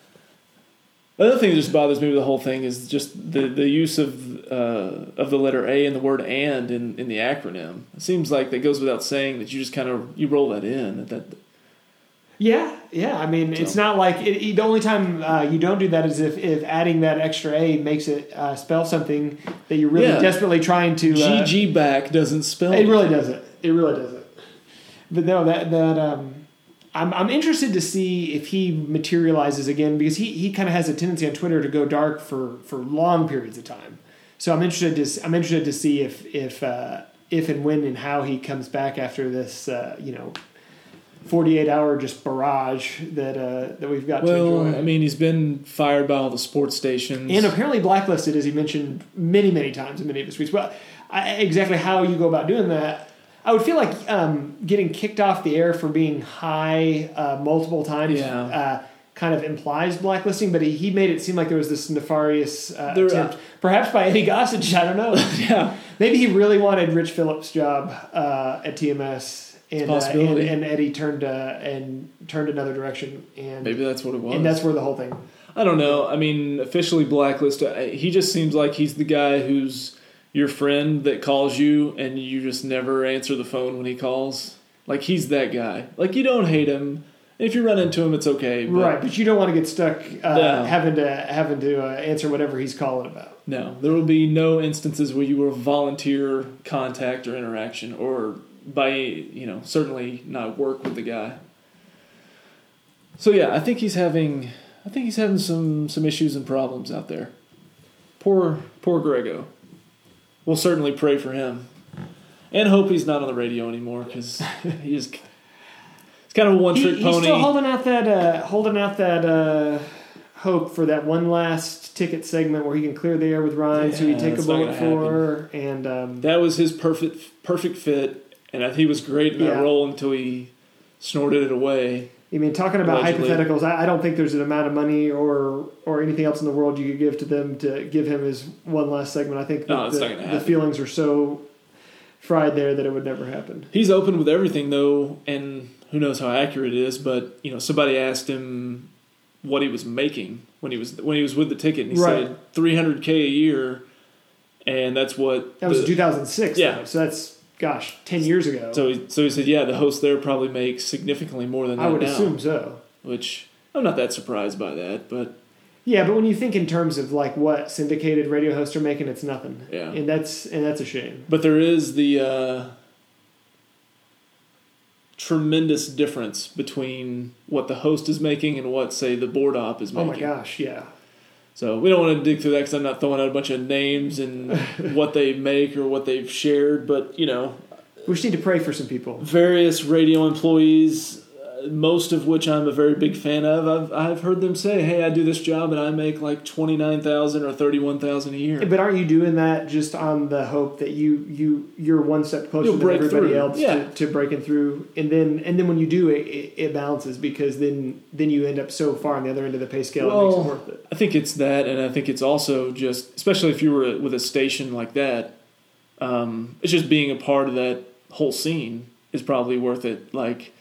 The other thing that just bothers me with the whole thing is just the, the use of uh, of the letter A and the word "and" in, in the acronym. It seems like that goes without saying that you just kind of you roll that in. That, that Yeah, yeah. I mean, it's not like it, it- the only time uh, you don't do that is if, if adding that extra A makes it uh, spell something that you're really Yeah. desperately trying to. Uh, GG back doesn't spell. It really doesn't. It really doesn't. But no, that that um, I'm I'm interested to see if he materializes again because he, he kind of has a tendency on Twitter to go dark for, for long periods of time. So I'm interested to I'm interested to see if if uh, if and when and how he comes back after this uh, you know. 48 hour just barrage that uh, that we've got to Well. I mean, he's been fired by all the sports stations. and apparently blacklisted, as he mentioned many, many times in many of his tweets. Well, I, exactly how you go about doing that, I would feel like um, getting kicked off the air for being high uh, multiple times Yeah. uh, kind of implies blacklisting. But he, he made it seem like there was this nefarious uh, There- attempt, perhaps by Eddie Gossage. I don't know. [laughs] yeah, Maybe he really wanted Rich Phillips' job uh, at TMS. And, uh, and and Eddie turned uh, and turned another direction, and maybe that's what it was. and that's where the whole thing I don't know. I mean, officially blacklisted. He just seems like he's the guy who's your friend that calls you and you just never answer the phone when he calls. Like he's that guy. Like you don't hate him. If you run into him, it's okay. But right, but you don't want to get stuck uh, No. having to having to uh, answer whatever he's calling about. No, there will be no instances where you will volunteer contact or interaction, or by you know certainly not work with the guy. So yeah, I think he's having I think he's having some some issues and problems out there. Poor poor Grego. We'll certainly pray for him, and hope he's not on the radio anymore because [laughs] he is. It's kind of a one He- trick he's pony. still holding out that uh, holding out that uh, hope for that one last ticket segment where he can clear the air with Ryan, so he Yeah, take a bullet for, and um, That was his perfect perfect fit, and he was great in that Yeah. role until he snorted it away. I mean, talking about Allegedly. hypotheticals, I, I don't think there's an amount of money or or anything else in the world you could give to them to give him his one last segment. I think No, the, the feelings are so fried there that it would never happen. He's open with everything though, and who knows how accurate it is. But you know, somebody asked him what he was making when he was when he was with the ticket, and he Right. said 300k a year, and that's what That was the- 2006. Yeah. though, so that's gosh, ten years ago. So he, so he said, yeah, the host there probably makes significantly more than that I would now, assume so. which I'm not that surprised by that, but Yeah, but when you think in terms of like what syndicated radio hosts are making, it's nothing. Yeah. and that's and that's a shame. but there is the uh, tremendous difference between what the host is making and what say the board op is making. Oh my gosh, yeah. So we don't want to dig through that because I'm not throwing out a bunch of names and [laughs] what they make or what they've shared, but you know, We just need to pray for some people. various radio employees, most of which I'm a very big fan of. I've I've heard them say, "Hey, I do this job and I make like twenty nine thousand or thirty one thousand a year." But aren't you doing that just on the hope that you you you're one step closer You'll than everybody through. else Yeah. to, to breaking through, and then and then when you do it, it, it balances because then then you end up so far on the other end of the pay scale, it makes Well, it worth it. I think it's that, and I think it's also just, especially if you were with a station like that, um, it's just being a part of that whole scene is probably worth it. Like,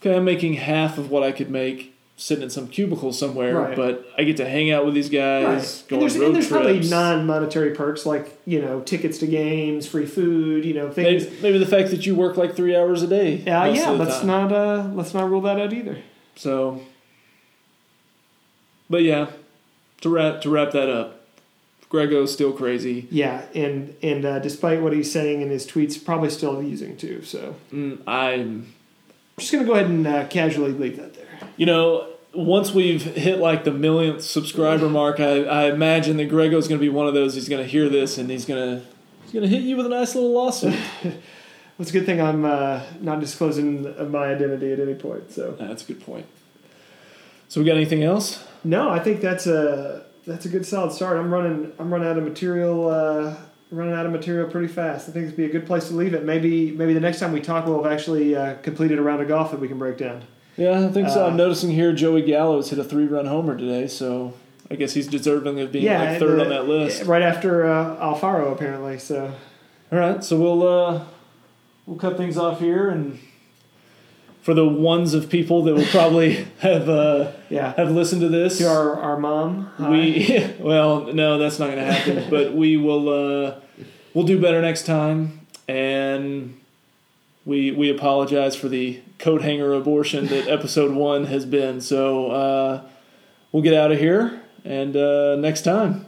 okay, I'm making half of what I could make sitting in some cubicle somewhere, Right. but I get to hang out with these guys, Right. go And there's, road and there's probably non-monetary perks like you know tickets to games, free food, you know things. maybe, maybe the fact that you work like three hours a day. Yeah, yeah. Let's time. not uh, let's not rule that out either. So, but yeah, to wrap to wrap that up, Grego's still crazy. Yeah, and and uh, despite what he's saying in his tweets, probably still using too. So Mm, I'm, I'm just gonna go ahead and uh, casually leave that there. you know, once we've hit like the millionth subscriber mark, I, I imagine that Grego's going to be one of those. He's going to hear this and he's going to he's going to hit you with a nice little lawsuit. [laughs] Well, it's a good thing I'm uh, not disclosing my identity at any point. So That's a good point. So we got anything else? no, I think that's a that's a good solid start. I'm running I'm running out of material. Uh, running out of material pretty fast. I think it'd be a good place to leave it. Maybe maybe the next time we talk, we'll have actually uh, completed a round of golf that we can break down. Yeah, I think so. Uh, I'm noticing here Joey Gallo's hit a three run homer today, so I guess he's deserving of being like third the- on that list. right after uh, Alfaro apparently. So All right, so we'll uh, we'll cut things off here, and for the ones of people that will probably [laughs] have uh, yeah, have listened to this, to our our mom. hi. we [laughs] well, no, that's not going to happen. [laughs] but we will uh, we'll do better next time, and we we apologize for the coat hanger abortion that episode one has been. So uh, we'll get out of here, and uh, next time.